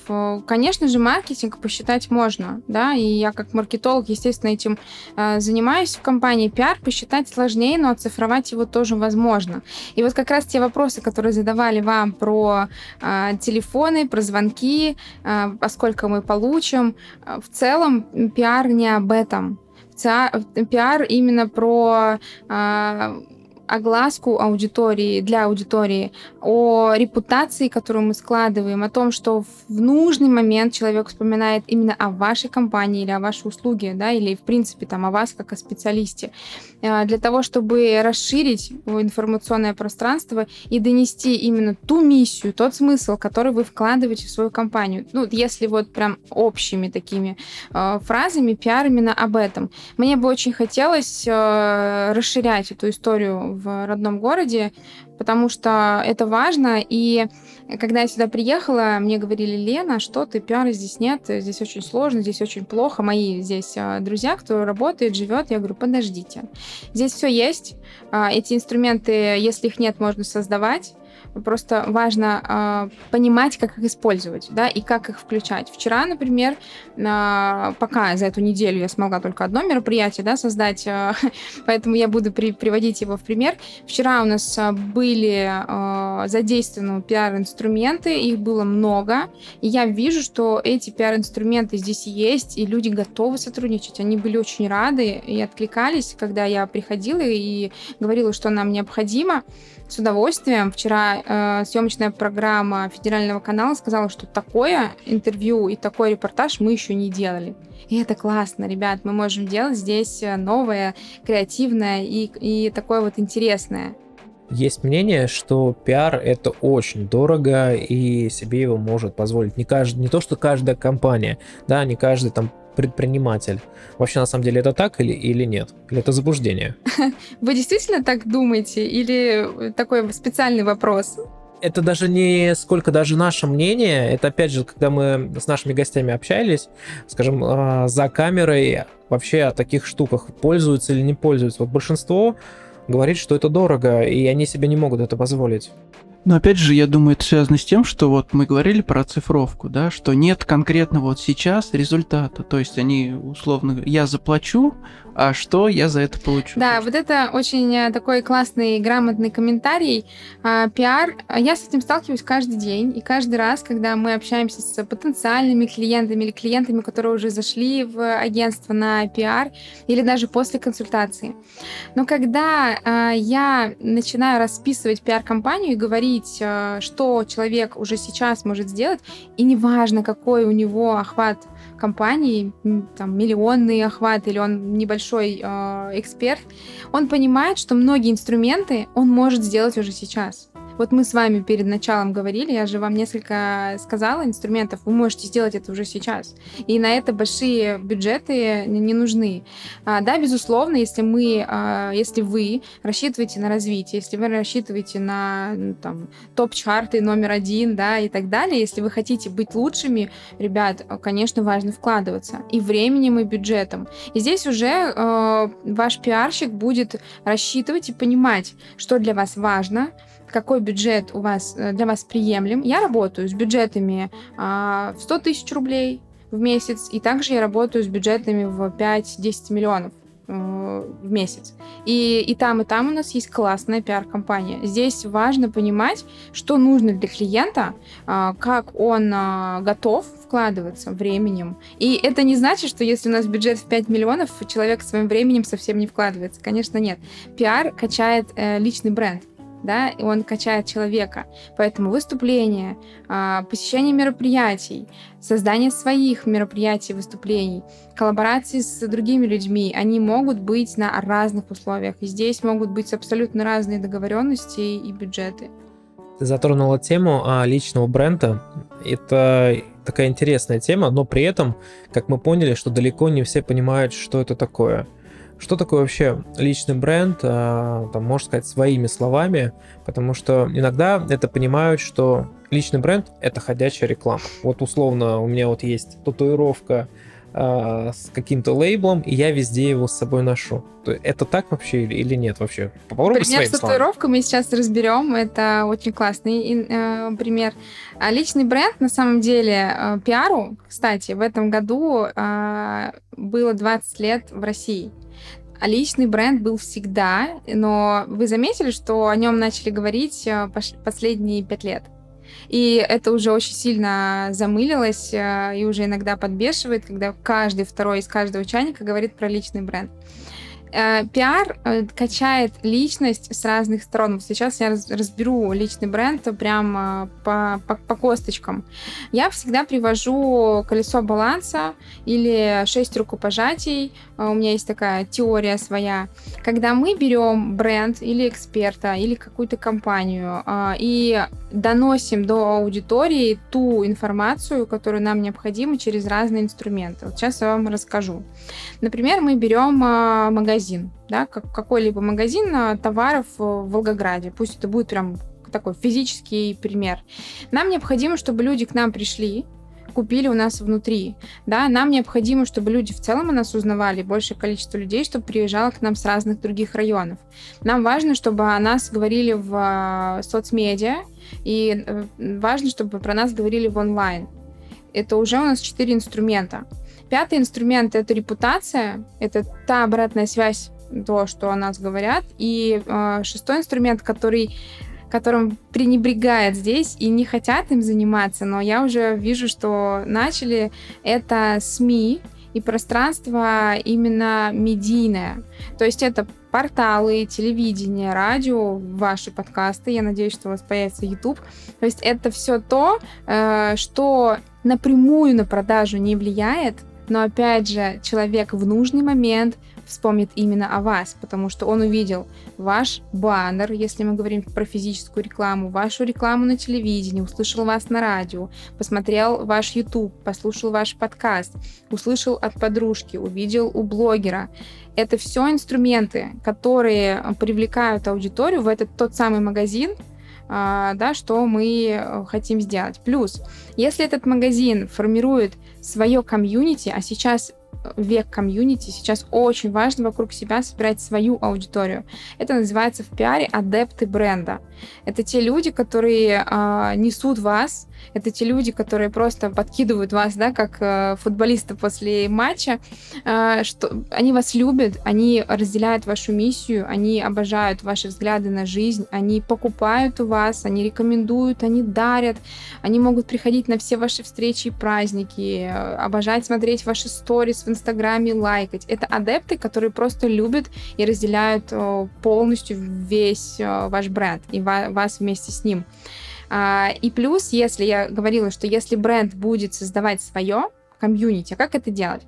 Конечно же, маркетинг посчитать можно, да, и я как маркетолог, естественно, этим э, занимаюсь в компании. Пиар посчитать сложнее, но оцифровать его тоже возможно. И вот как раз те вопросы, которые задавали вам про э, телефоны, про звонки, э, поскольку мы получим, э, в целом пиар не об этом пиар именно про а, огласку аудитории, для аудитории, о репутации, которую мы складываем, о том, что в нужный момент человек вспоминает именно о вашей компании или о вашей услуге, да, или в принципе там о вас как о специалисте, э, для того, чтобы расширить информационное пространство и донести именно ту миссию, тот смысл, который вы вкладываете в свою компанию. Ну, если вот прям общими такими э, фразами, пиар именно об этом. Мне бы очень хотелось э, расширять эту историю в родном городе, потому что это важно. И когда я сюда приехала, мне говорили, Лена, что ты, пиара здесь нет, здесь очень сложно, здесь очень плохо. Мои здесь а, друзья, кто работает, живет, я говорю, подождите. Здесь все есть. А, эти инструменты, если их нет, можно создавать. Просто важно э, понимать, как их использовать, да, и как их включать. Вчера, например, э, пока за эту неделю я смогла только одно мероприятие, да, создать, э, поэтому я буду при, приводить его в пример. Вчера у нас были э, задействованы пиар-инструменты, их было много, и я вижу, что эти пиар-инструменты здесь есть, и люди готовы сотрудничать. Они были очень рады и откликались, когда я приходила и говорила, что нам необходимо с удовольствием. Вчера э, съемочная программа федерального канала сказала, что такое интервью и такой репортаж мы еще не делали. И это классно, ребят. Мы можем делать здесь э, новое, креативное и, и такое вот интересное. Есть мнение, что пиар это очень дорого, и себе его может позволить не каждый, не то что каждая компания, да, не каждый там предприниматель. Вообще, на самом деле, это так или, или нет? Или это заблуждение? Вы действительно так думаете? Или такой специальный вопрос? это даже не сколько даже наше мнение, это опять же, когда мы с нашими гостями общались, скажем, а, за камерой вообще о таких штуках пользуются или не пользуются. Вот большинство говорит, что это дорого, и они себе не могут это позволить. Но опять же, я думаю, это связано с тем, что вот мы говорили про цифровку, да, что нет конкретно вот сейчас результата. То есть они условно, я заплачу, а что я за это получу? Да, вот это очень э, такой классный, грамотный комментарий. А, пиар, я с этим сталкиваюсь каждый день, и каждый раз, когда мы общаемся с потенциальными клиентами или клиентами, которые уже зашли в агентство на пиар, или даже после консультации. Но когда а, я начинаю расписывать пиар-компанию и говорить, а, что человек уже сейчас может сделать, и неважно, какой у него охват компании, там, миллионный охват или он небольшой э, эксперт, он понимает, что многие инструменты он может сделать уже сейчас. Вот мы с вами перед началом говорили, я же вам несколько сказала инструментов, вы можете сделать это уже сейчас. И на это большие бюджеты не нужны. А, да, безусловно, если мы, а, если вы рассчитываете на развитие, если вы рассчитываете на ну, там, топ-чарты номер один, да, и так далее, если вы хотите быть лучшими, ребят, конечно, важно вкладываться и временем, и бюджетом. И здесь уже э, ваш пиарщик будет рассчитывать и понимать, что для вас важно, какой бюджет у вас э, для вас приемлем. Я работаю с бюджетами а, в 100 тысяч рублей в месяц, и также я работаю с бюджетами в 5-10 миллионов э, в месяц. И, и там, и там у нас есть классная пиар-компания. Здесь важно понимать, что нужно для клиента, а, как он а, готов вкладываться временем. И это не значит, что если у нас бюджет в 5 миллионов, человек своим временем совсем не вкладывается. Конечно, нет. Пиар качает э, личный бренд да, и он качает человека. Поэтому выступления, а, посещение мероприятий, создание своих мероприятий, выступлений, коллаборации с другими людьми, они могут быть на разных условиях. И здесь могут быть абсолютно разные договоренности и бюджеты. Ты затронула тему а, личного бренда. Это такая интересная тема, но при этом, как мы поняли, что далеко не все понимают, что это такое. Что такое вообще личный бренд, а, там, можно сказать, своими словами, потому что иногда это понимают, что личный бренд — это ходячая реклама. Вот условно у меня вот есть татуировка а, с каким-то лейблом, и я везде его с собой ношу. Это так вообще или нет вообще? Попробуй пример с татуировкой мы сейчас разберем. Это очень классный э, пример. А личный бренд, на самом деле, э, пиару, кстати, в этом году э, было 20 лет в России. А личный бренд был всегда, но вы заметили, что о нем начали говорить э, последние пять лет? И это уже очень сильно замылилось э, и уже иногда подбешивает, когда каждый второй из каждого чайника говорит про личный бренд. Э, пиар э, качает личность с разных сторон. Сейчас я разберу личный бренд прямо по, по, по косточкам. Я всегда привожу колесо баланса или шесть рукопожатий. Э, у меня есть такая теория своя. Когда мы берем бренд или эксперта, или какую-то компанию и доносим до аудитории ту информацию, которую нам необходимо через разные инструменты. Вот сейчас я вам расскажу. Например, мы берем магазин магазин, да, как какой-либо магазин а, товаров в Волгограде. Пусть это будет прям такой физический пример. Нам необходимо, чтобы люди к нам пришли, купили у нас внутри. Да, нам необходимо, чтобы люди в целом о нас узнавали, большее количество людей, чтобы приезжало к нам с разных других районов. Нам важно, чтобы о нас говорили в э, соцмедиа, и э, важно, чтобы про нас говорили в онлайн. Это уже у нас четыре инструмента. Пятый инструмент — это репутация, это та обратная связь, то, что о нас говорят. И э, шестой инструмент, который которым пренебрегает здесь и не хотят им заниматься, но я уже вижу, что начали это СМИ и пространство именно медийное. То есть это порталы, телевидение, радио, ваши подкасты. Я надеюсь, что у вас появится YouTube. То есть это все то, э, что напрямую на продажу не влияет, но опять же человек в нужный момент вспомнит именно о вас, потому что он увидел ваш баннер, если мы говорим про физическую рекламу, вашу рекламу на телевидении, услышал вас на радио, посмотрел ваш YouTube, послушал ваш подкаст, услышал от подружки, увидел у блогера. Это все инструменты, которые привлекают аудиторию в этот тот самый магазин, да, что мы э, хотим сделать. Плюс, если этот магазин формирует свое комьюнити, а сейчас век комьюнити, сейчас очень важно вокруг себя собирать свою аудиторию. Это называется в пиаре адепты бренда. Это те люди, которые э, несут вас, это те люди, которые просто подкидывают вас, да, как э, футболисты после матча, э, что они вас любят, они разделяют вашу миссию, они обожают ваши взгляды на жизнь, они покупают у вас, они рекомендуют, они дарят, они могут приходить на все ваши встречи и праздники, э, обожать смотреть ваши сторис в Инстаграме, лайкать. Это адепты, которые просто любят и разделяют э, полностью весь э, ваш бренд и вас вместе с ним. А, и плюс, если я говорила, что если бренд будет создавать свое комьюнити, а как это делать?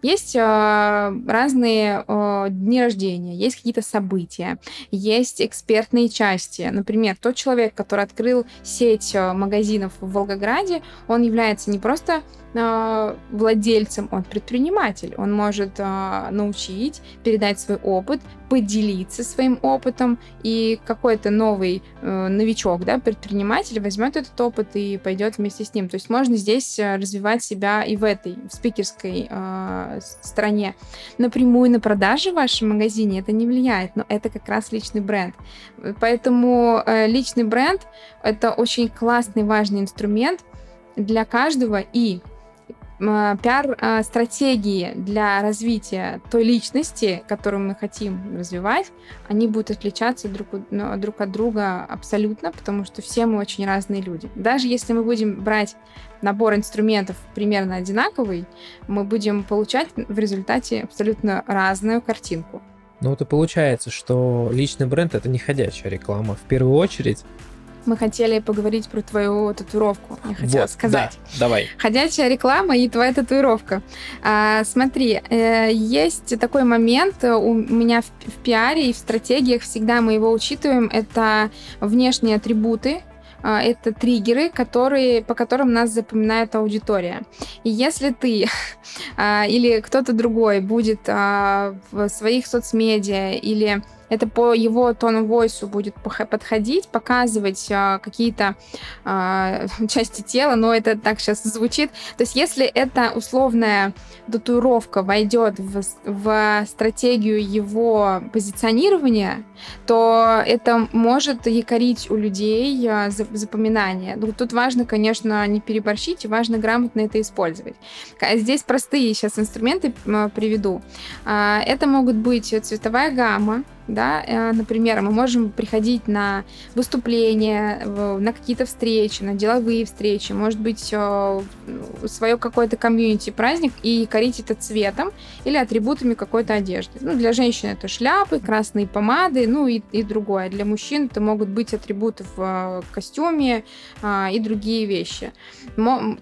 Есть э, разные э, дни рождения, есть какие-то события, есть экспертные части. Например, тот человек, который открыл сеть э, магазинов в Волгограде, он является не просто владельцем, он предприниматель. Он может э, научить, передать свой опыт, поделиться своим опытом, и какой-то новый э, новичок, да, предприниматель возьмет этот опыт и пойдет вместе с ним. То есть можно здесь э, развивать себя и в этой, в спикерской э, стороне. Напрямую на продажи в вашем магазине это не влияет, но это как раз личный бренд. Поэтому э, личный бренд это очень классный, важный инструмент для каждого и пиар-стратегии для развития той личности, которую мы хотим развивать, они будут отличаться друг, ну, друг от друга абсолютно, потому что все мы очень разные люди. Даже если мы будем брать набор инструментов примерно одинаковый, мы будем получать в результате абсолютно разную картинку. Ну вот и получается, что личный бренд это не ходячая реклама. В первую очередь мы хотели поговорить про твою татуировку. Я хотела вот, сказать. Да, давай. Ходячая реклама и твоя татуировка. А, смотри, э, есть такой момент у меня в, в пиаре и в стратегиях всегда мы его учитываем. Это внешние атрибуты, а, это триггеры, которые, по которым нас запоминает аудитория. И если ты а, или кто-то другой будет а, в своих соцмедиа или это по его тону войсу будет подходить, показывать э, какие-то э, части тела, но это так сейчас звучит. То есть если эта условная татуировка войдет в, в стратегию его позиционирования, то это может якорить у людей э, запоминание. Ну, тут важно, конечно, не переборщить, и важно грамотно это использовать. Здесь простые сейчас инструменты приведу. Это могут быть цветовая гамма, да, э, например, мы можем приходить на выступления, на какие-то встречи, на деловые встречи, может быть, э, свое какое-то комьюнити праздник и корить это цветом или атрибутами какой-то одежды. Ну, для женщин это шляпы, красные помады, ну и, и другое. Для мужчин это могут быть атрибуты в э, костюме и другие вещи.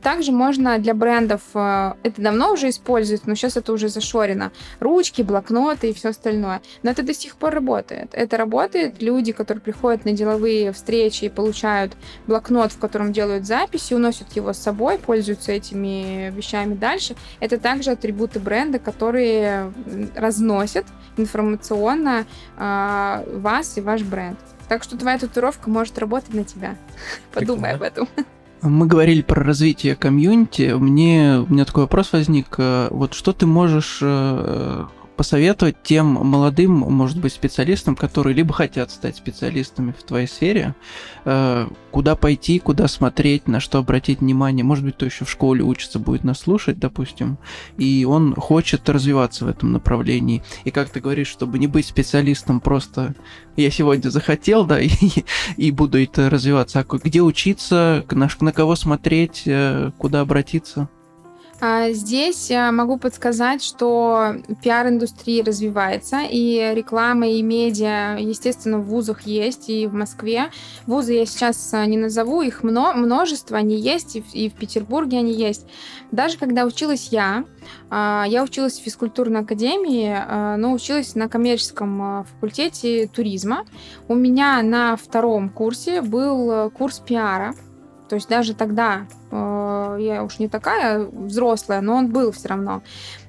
Также можно для брендов, это давно уже используется, но сейчас это уже зашорено, ручки, блокноты и все остальное. Но это до сих пор работает. Это работает. Люди, которые приходят на деловые встречи и получают блокнот, в котором делают записи, уносят его с собой, пользуются этими вещами дальше. Это также атрибуты бренда, которые разносят информационно э, вас и ваш бренд. Так что твоя татуировка может работать на тебя. Подумай об этом. Мы говорили про развитие комьюнити. Мне, у меня такой вопрос возник. Э, вот что ты можешь э, посоветовать тем молодым, может быть, специалистам, которые либо хотят стать специалистами в твоей сфере, э, куда пойти, куда смотреть, на что обратить внимание. Может быть, кто еще в школе учится, будет нас слушать, допустим, и он хочет развиваться в этом направлении. И как ты говоришь, чтобы не быть специалистом просто я сегодня захотел, да, и, и буду это развиваться. А где учиться, на, на кого смотреть, э, куда обратиться? А здесь я могу подсказать, что пиар-индустрия развивается, и реклама, и медиа, естественно, в вузах есть, и в Москве. Вузы я сейчас а, не назову, их множество, они есть, и в, Петербурге они есть. Даже когда училась я, а, я училась в физкультурной академии, а, но училась на коммерческом факультете туризма. У меня на втором курсе был э, курс пиара, то есть даже тогда э, я уж не такая взрослая, но он был все равно.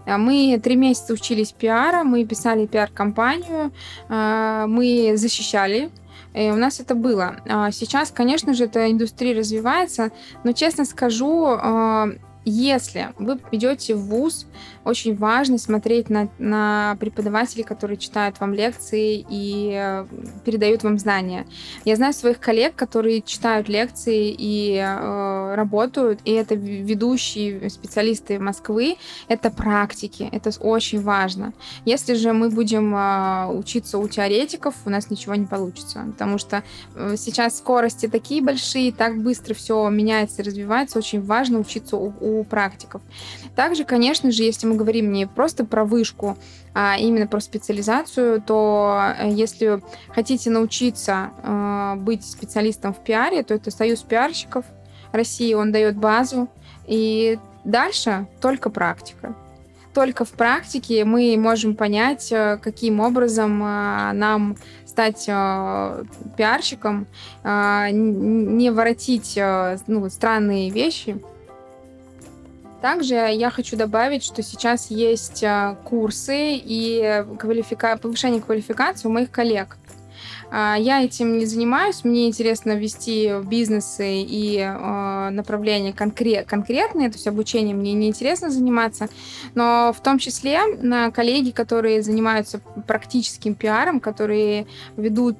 А мы три месяца учились пиара, мы писали пиар-компанию, э, мы защищали и у нас это было. А сейчас, конечно же, эта индустрия развивается, но, честно скажу, э, если вы идете в ВУЗ, очень важно смотреть на, на преподавателей, которые читают вам лекции и э, передают вам знания. Я знаю своих коллег, которые читают лекции и э, работают, и это ведущие специалисты Москвы, это практики, это очень важно. Если же мы будем э, учиться у теоретиков, у нас ничего не получится, потому что э, сейчас скорости такие большие, так быстро все меняется развивается, очень важно учиться у, у практиков. Также, конечно же, если мы говорим не просто про вышку, а именно про специализацию, то э, если хотите научиться э, быть специалистом в пиаре, то это Союз пиарщиков России, он дает базу, и дальше только практика. Только в практике мы можем понять, э, каким образом э, нам стать пиарщиком, не воротить ну, странные вещи, также я хочу добавить, что сейчас есть а, курсы и квалифика... повышение квалификации у моих коллег. А, я этим не занимаюсь, мне интересно вести бизнесы и э, направления конкрет, конкретные, то есть обучение мне не интересно заниматься, но в том числе на коллеги, которые занимаются практическим пиаром, которые ведут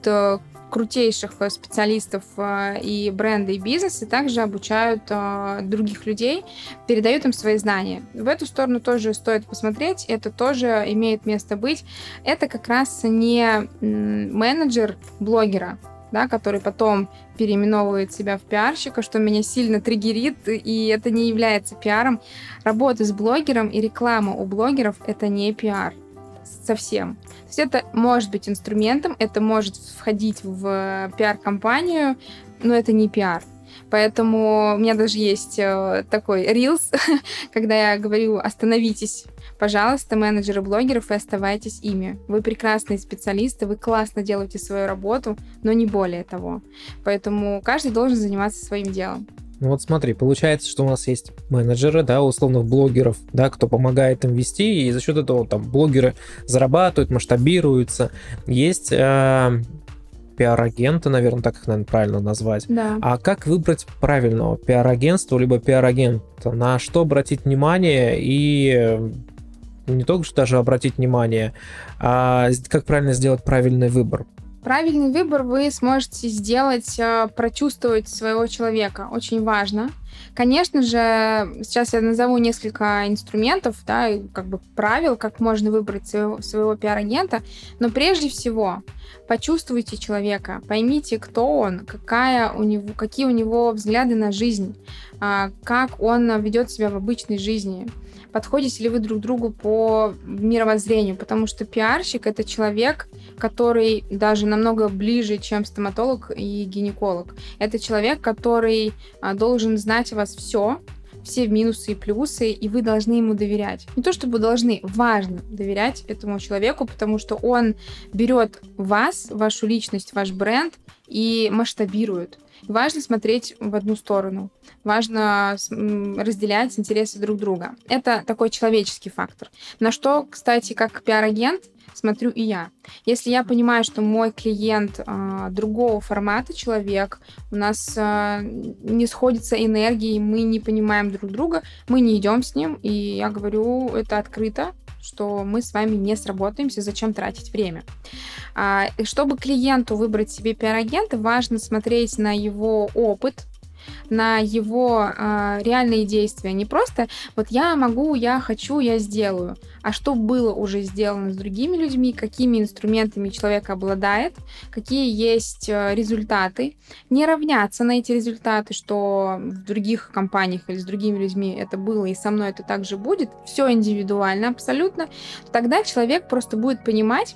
крутейших э, специалистов э, и бренды, и бизнесы также обучают э, других людей, передают им свои знания. В эту сторону тоже стоит посмотреть, это тоже имеет место быть. Это как раз не менеджер блогера, да, который потом переименовывает себя в пиарщика, что меня сильно триггерит, и это не является пиаром. Работа с блогером и реклама у блогеров — это не пиар совсем. То есть это может быть инструментом, это может входить в пиар-компанию, но это не пиар. Поэтому у меня даже есть э, такой рилс, когда я говорю «остановитесь, пожалуйста, менеджеры блогеров, и оставайтесь ими. Вы прекрасные специалисты, вы классно делаете свою работу, но не более того. Поэтому каждый должен заниматься своим делом. Ну вот смотри, получается, что у нас есть менеджеры, да, условных блогеров, да, кто помогает им вести, и за счет этого там блогеры зарабатывают, масштабируются. Есть э, пиар-агенты, наверное, так их, наверное, правильно назвать. Да. А как выбрать правильного пиар-агентства, либо пиар-агента? На что обратить внимание и э, не только что даже обратить внимание, а как правильно сделать правильный выбор? Правильный выбор вы сможете сделать, э, прочувствовать своего человека. Очень важно. Конечно же, сейчас я назову несколько инструментов, да, как бы правил, как можно выбрать своего, своего пиар-агента, но прежде всего почувствуйте человека, поймите, кто он, какая у него, какие у него взгляды на жизнь, а, как он ведет себя в обычной жизни, подходите ли вы друг другу по мировоззрению, потому что пиарщик — это человек, который даже намного ближе, чем стоматолог и гинеколог. Это человек, который а, должен знать о вас все, все минусы и плюсы, и вы должны ему доверять. Не то чтобы должны, важно доверять этому человеку, потому что он берет вас, вашу личность, ваш бренд и масштабирует. Важно смотреть в одну сторону. Важно разделять интересы друг друга. Это такой человеческий фактор. На что, кстати, как пиар-агент смотрю и я. Если я понимаю, что мой клиент э, другого формата человек, у нас э, не сходится энергии, мы не понимаем друг друга, мы не идем с ним, и я говорю это открыто, что мы с вами не сработаемся, зачем тратить время. А, чтобы клиенту выбрать себе пиар-агента, важно смотреть на его опыт, на его э, реальные действия. Не просто вот я могу, я хочу, я сделаю, а что было уже сделано с другими людьми, какими инструментами человек обладает, какие есть э, результаты. Не равняться на эти результаты, что в других компаниях или с другими людьми это было, и со мной это также будет. Все индивидуально абсолютно. Тогда человек просто будет понимать,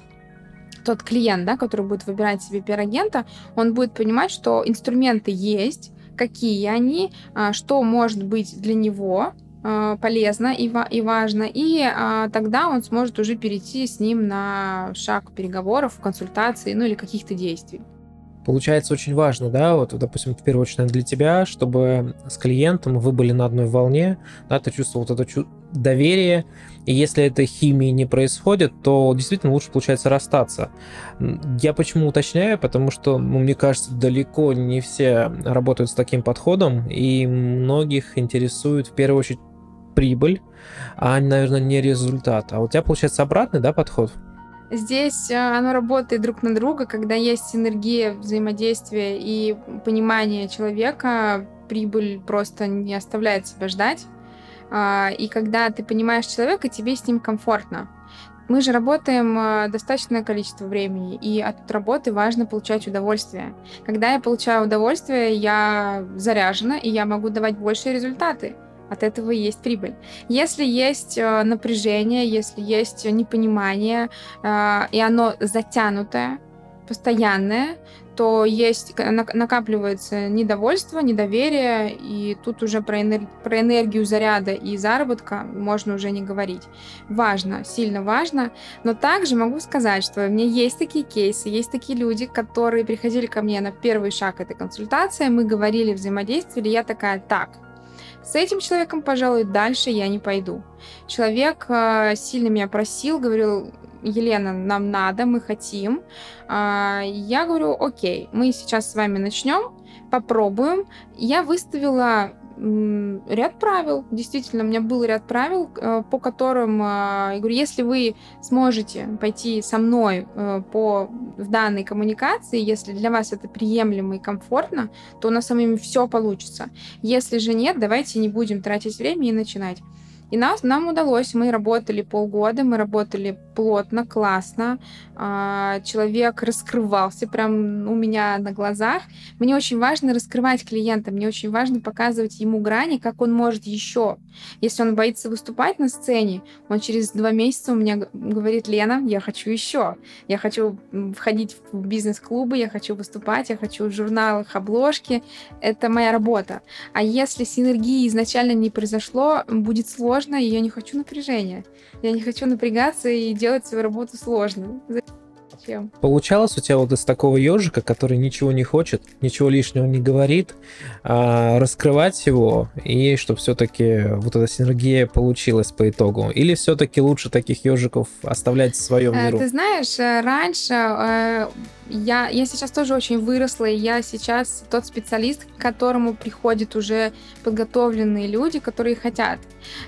тот клиент, да, который будет выбирать себе пиар-агента, он будет понимать, что инструменты есть, какие они, а, что может быть для него а, полезно и, и важно, и а, тогда он сможет уже перейти с ним на шаг переговоров, консультаций, ну или каких-то действий. Получается очень важно, да, вот, допустим, в первую очередь для тебя, чтобы с клиентом вы были на одной волне, да, ты чувствовал вот это чу- доверие, и если этой химии не происходит, то действительно лучше получается расстаться. Я почему уточняю, потому что, ну, мне кажется, далеко не все работают с таким подходом, и многих интересует в первую очередь прибыль, а, наверное, не результат. А у тебя получается обратный, да, подход? Здесь э, оно работает друг на друга, когда есть синергия взаимодействия и понимание человека, прибыль просто не оставляет себя ждать. А, и когда ты понимаешь человека, тебе с ним комфортно. Мы же работаем э, достаточное количество времени, и от работы важно получать удовольствие. Когда я получаю удовольствие, я заряжена, и я могу давать большие результаты от этого есть прибыль. Если есть э, напряжение, если есть непонимание, э, и оно затянутое, постоянное, то есть накапливается недовольство, недоверие, и тут уже про, энер... про энергию заряда и заработка можно уже не говорить. Важно, сильно важно, но также могу сказать, что у меня есть такие кейсы, есть такие люди, которые приходили ко мне на первый шаг этой консультации, мы говорили, взаимодействовали, я такая, так, с этим человеком, пожалуй, дальше я не пойду. Человек э, сильно меня просил, говорил, Елена, нам надо, мы хотим. Э, я говорю, окей, мы сейчас с вами начнем, попробуем. Я выставила ряд правил. Действительно, у меня был ряд правил, э, по которым, э, я говорю, если вы сможете пойти со мной э, по в данной коммуникации, если для вас это приемлемо и комфортно, то у нас с все получится. Если же нет, давайте не будем тратить время и начинать. И нас, нам удалось, мы работали полгода, мы работали плотно, классно. А, человек раскрывался прям у меня на глазах. Мне очень важно раскрывать клиента, мне очень важно показывать ему грани, как он может еще. Если он боится выступать на сцене, он через два месяца у меня говорит, Лена, я хочу еще. Я хочу входить в бизнес-клубы, я хочу выступать, я хочу в журналах обложки. Это моя работа. А если синергии изначально не произошло, будет сложно сложно, и я не хочу напряжения. Я не хочу напрягаться и делать свою работу сложно. Зачем? Получалось у тебя вот из такого ежика, который ничего не хочет, ничего лишнего не говорит, а, раскрывать его, и чтобы все-таки вот эта синергия получилась по итогу? Или все-таки лучше таких ежиков оставлять в своем э, миру? Ты знаешь, э, раньше э, я, я сейчас тоже очень выросла, и я сейчас тот специалист, к которому приходят уже подготовленные люди, которые хотят.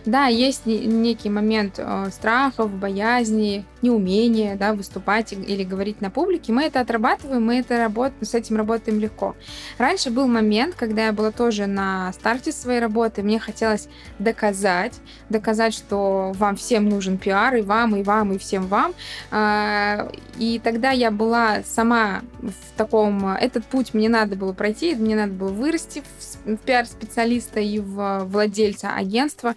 Да, есть некий момент э, страхов, боязни, неумения да, выступать или говорить на публике. Мы это отрабатываем, мы это работаем, с этим работаем легко. Раньше был момент, когда я была тоже на старте своей работы, мне хотелось доказать, доказать, что вам всем нужен пиар, и вам, и вам, и всем вам. А, и тогда я была сама в таком... Этот путь мне надо было пройти, мне надо было вырасти в пиар-специалиста и в владельца агентства.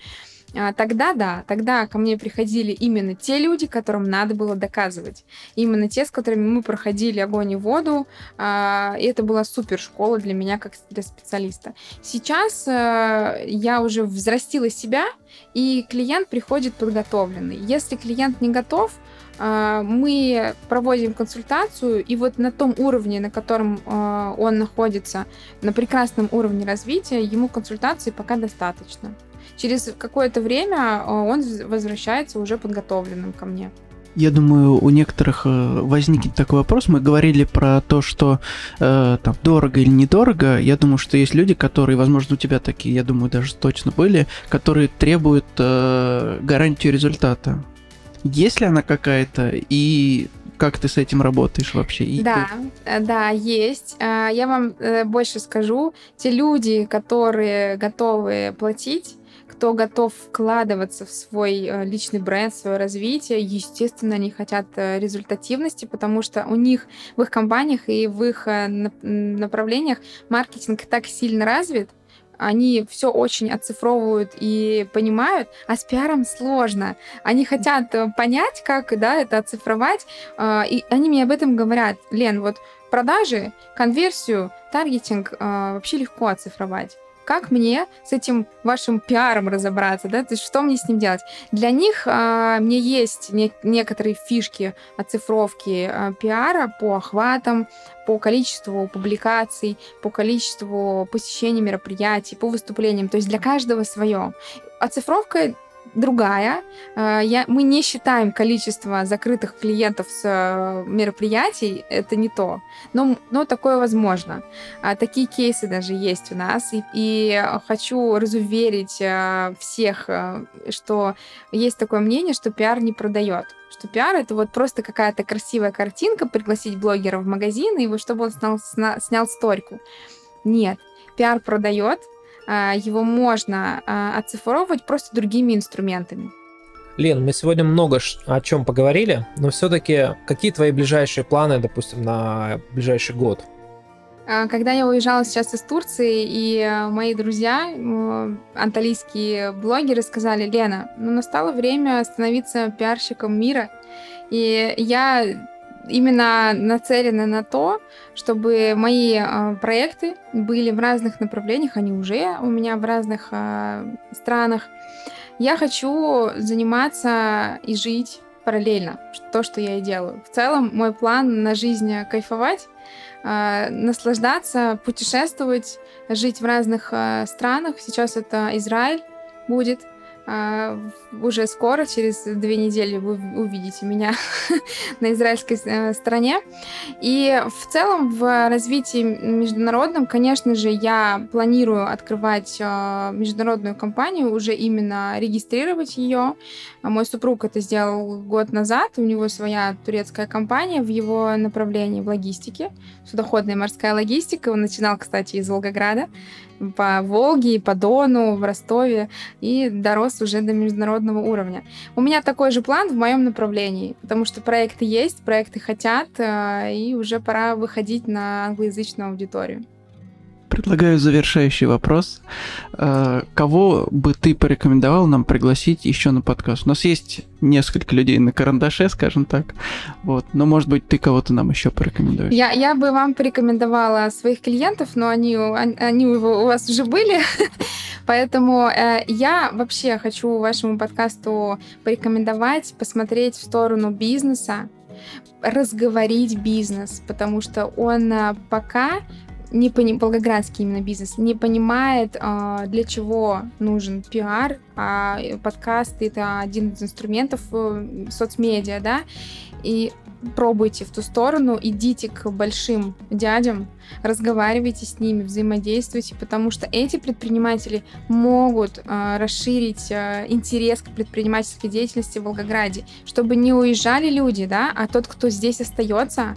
А, тогда да, тогда ко мне приходили именно те люди, которым надо было доказывать. Именно те, с которыми мы проходили огонь и воду. А, и это была супер школа для меня, как для специалиста. Сейчас э, я уже взрастила себя, и клиент приходит подготовленный. Если клиент не готов, мы проводим консультацию, и вот на том уровне, на котором он находится, на прекрасном уровне развития, ему консультации пока достаточно через какое-то время э, он возвращается уже подготовленным ко мне. Я думаю, у некоторых э, возникнет такой вопрос. Мы говорили про то, что э, там дорого или недорого. Я думаю, что есть люди, которые, возможно, у тебя такие, я думаю, даже точно были, которые требуют э, гарантию результата. Есть ли она какая-то и как ты с этим работаешь вообще? И да, ты... да, есть. А, я вам больше скажу. Те люди, которые готовы платить, кто готов вкладываться в свой э, личный бренд, в свое развитие, естественно, они хотят э, результативности, потому что у них в их компаниях и в их э, направлениях маркетинг так сильно развит, они все очень оцифровывают и понимают, а с пиаром сложно. Они хотят понять, как да, это оцифровать, и они мне об этом говорят. Лен, вот продажи, конверсию, таргетинг вообще легко оцифровать. Как мне с этим вашим пиаром разобраться, да? То есть что мне с ним делать? Для них а, мне есть не, некоторые фишки оцифровки а, пиара по охватам, по количеству публикаций, по количеству посещений мероприятий, по выступлениям. То есть для каждого свое. Оцифровка другая. Э, я, мы не считаем количество закрытых клиентов с э, мероприятий, это не то. Но, но такое возможно. А такие кейсы даже есть у нас. И, и хочу разуверить э, всех, что есть такое мнение, что пиар не продает. Что пиар это вот просто какая-то красивая картинка, пригласить блогера в магазин, и чтобы он снял, снял сторьку. Нет, пиар продает, его можно а, оцифровывать просто другими инструментами. Лен, мы сегодня много о чем поговорили, но все-таки какие твои ближайшие планы, допустим, на ближайший год? А, когда я уезжала сейчас из Турции, и мои друзья, анталийские блогеры, сказали, Лена, ну настало время становиться пиарщиком мира. И я именно нацелены на то, чтобы мои э, проекты были в разных направлениях, они уже у меня в разных э, странах. Я хочу заниматься и жить параллельно, то, что я и делаю. В целом, мой план на жизнь кайфовать, э, наслаждаться, путешествовать, жить в разных э, странах. Сейчас это Израиль будет а, уже скоро, через две недели, вы увидите меня на израильской э, стороне. И в целом в развитии международном, конечно же, я планирую открывать а, международную компанию, уже именно регистрировать ее. А мой супруг это сделал год назад, у него своя турецкая компания в его направлении в логистике, судоходная морская логистика. Он начинал, кстати, из Волгограда по Волге, по Дону, в Ростове и дорос уже до международного уровня. У меня такой же план в моем направлении, потому что проекты есть, проекты хотят, э, и уже пора выходить на англоязычную аудиторию. Предлагаю завершающий вопрос. Э, кого бы ты порекомендовал нам пригласить еще на подкаст? У нас есть несколько людей на карандаше, скажем так. Вот. Но, может быть, ты кого-то нам еще порекомендуешь? Я, я бы вам порекомендовала своих клиентов, но они, они у вас уже были. Поэтому э, я вообще хочу вашему подкасту порекомендовать посмотреть в сторону бизнеса, разговорить бизнес, потому что он э, пока не пони... волгоградский именно бизнес не понимает, а, для чего нужен пиар, а подкасты это один из инструментов э, соцмедиа, да, и пробуйте в ту сторону, идите к большим дядям, разговаривайте с ними, взаимодействуйте, потому что эти предприниматели могут э, расширить э, интерес к предпринимательской деятельности в Волгограде, чтобы не уезжали люди, да, а тот, кто здесь остается,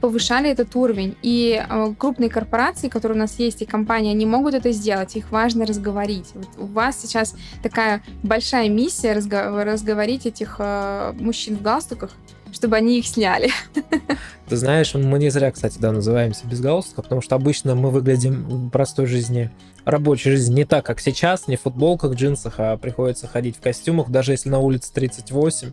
повышали этот уровень. И э, крупные корпорации, которые у нас есть, и компании, они могут это сделать, их важно разговорить. Вот у вас сейчас такая большая миссия разго- разговорить этих э, мужчин в галстуках, чтобы они их сняли. Ты знаешь, мы не зря, кстати, да, называемся без галстука, потому что обычно мы выглядим в простой жизни, рабочей жизни не так, как сейчас, не в футболках, джинсах, а приходится ходить в костюмах, даже если на улице 38,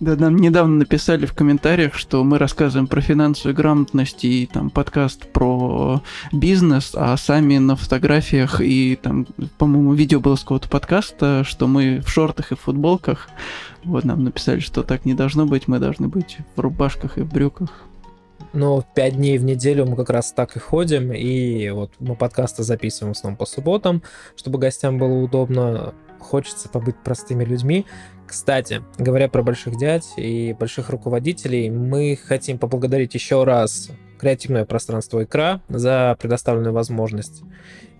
да, нам недавно написали в комментариях, что мы рассказываем про финансовую грамотность и там подкаст про бизнес, а сами на фотографиях и там, по-моему, видео было с какого-то подкаста, что мы в шортах и в футболках. Вот нам написали, что так не должно быть, мы должны быть в рубашках и в брюках. Но пять дней в неделю мы как раз так и ходим, и вот мы подкасты записываем в основном по субботам, чтобы гостям было удобно хочется побыть простыми людьми. Кстати, говоря про больших дядь и больших руководителей, мы хотим поблагодарить еще раз креативное пространство икра за предоставленную возможность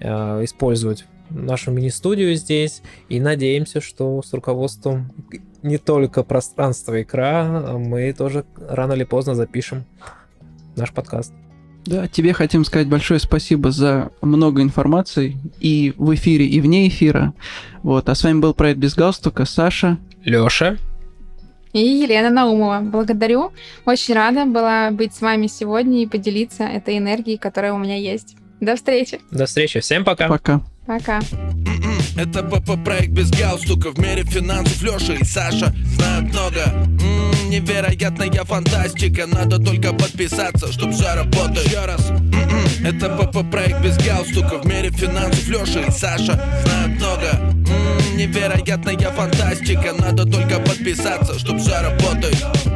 э, использовать нашу мини-студию здесь. И надеемся, что с руководством не только пространства икра мы тоже рано или поздно запишем наш подкаст. Да, тебе хотим сказать большое спасибо за много информации и в эфире, и вне эфира. Вот, а с вами был проект без галстука Саша, Лёша и Елена Наумова. Благодарю. Очень рада была быть с вами сегодня и поделиться этой энергией, которая у меня есть. До встречи. До встречи. Всем пока. Пока. Пока. Это ПП проект без галстука. В мире финансов Леша и Саша знают много. М-м, Невероятная фантастика. Надо только подписаться, чтоб все работало Еще раз. М-м, Это ПП проект без галстука. В мире финансов Леша и Саша знают много. М-м, Невероятная фантастика. Надо только подписаться, чтоб все работало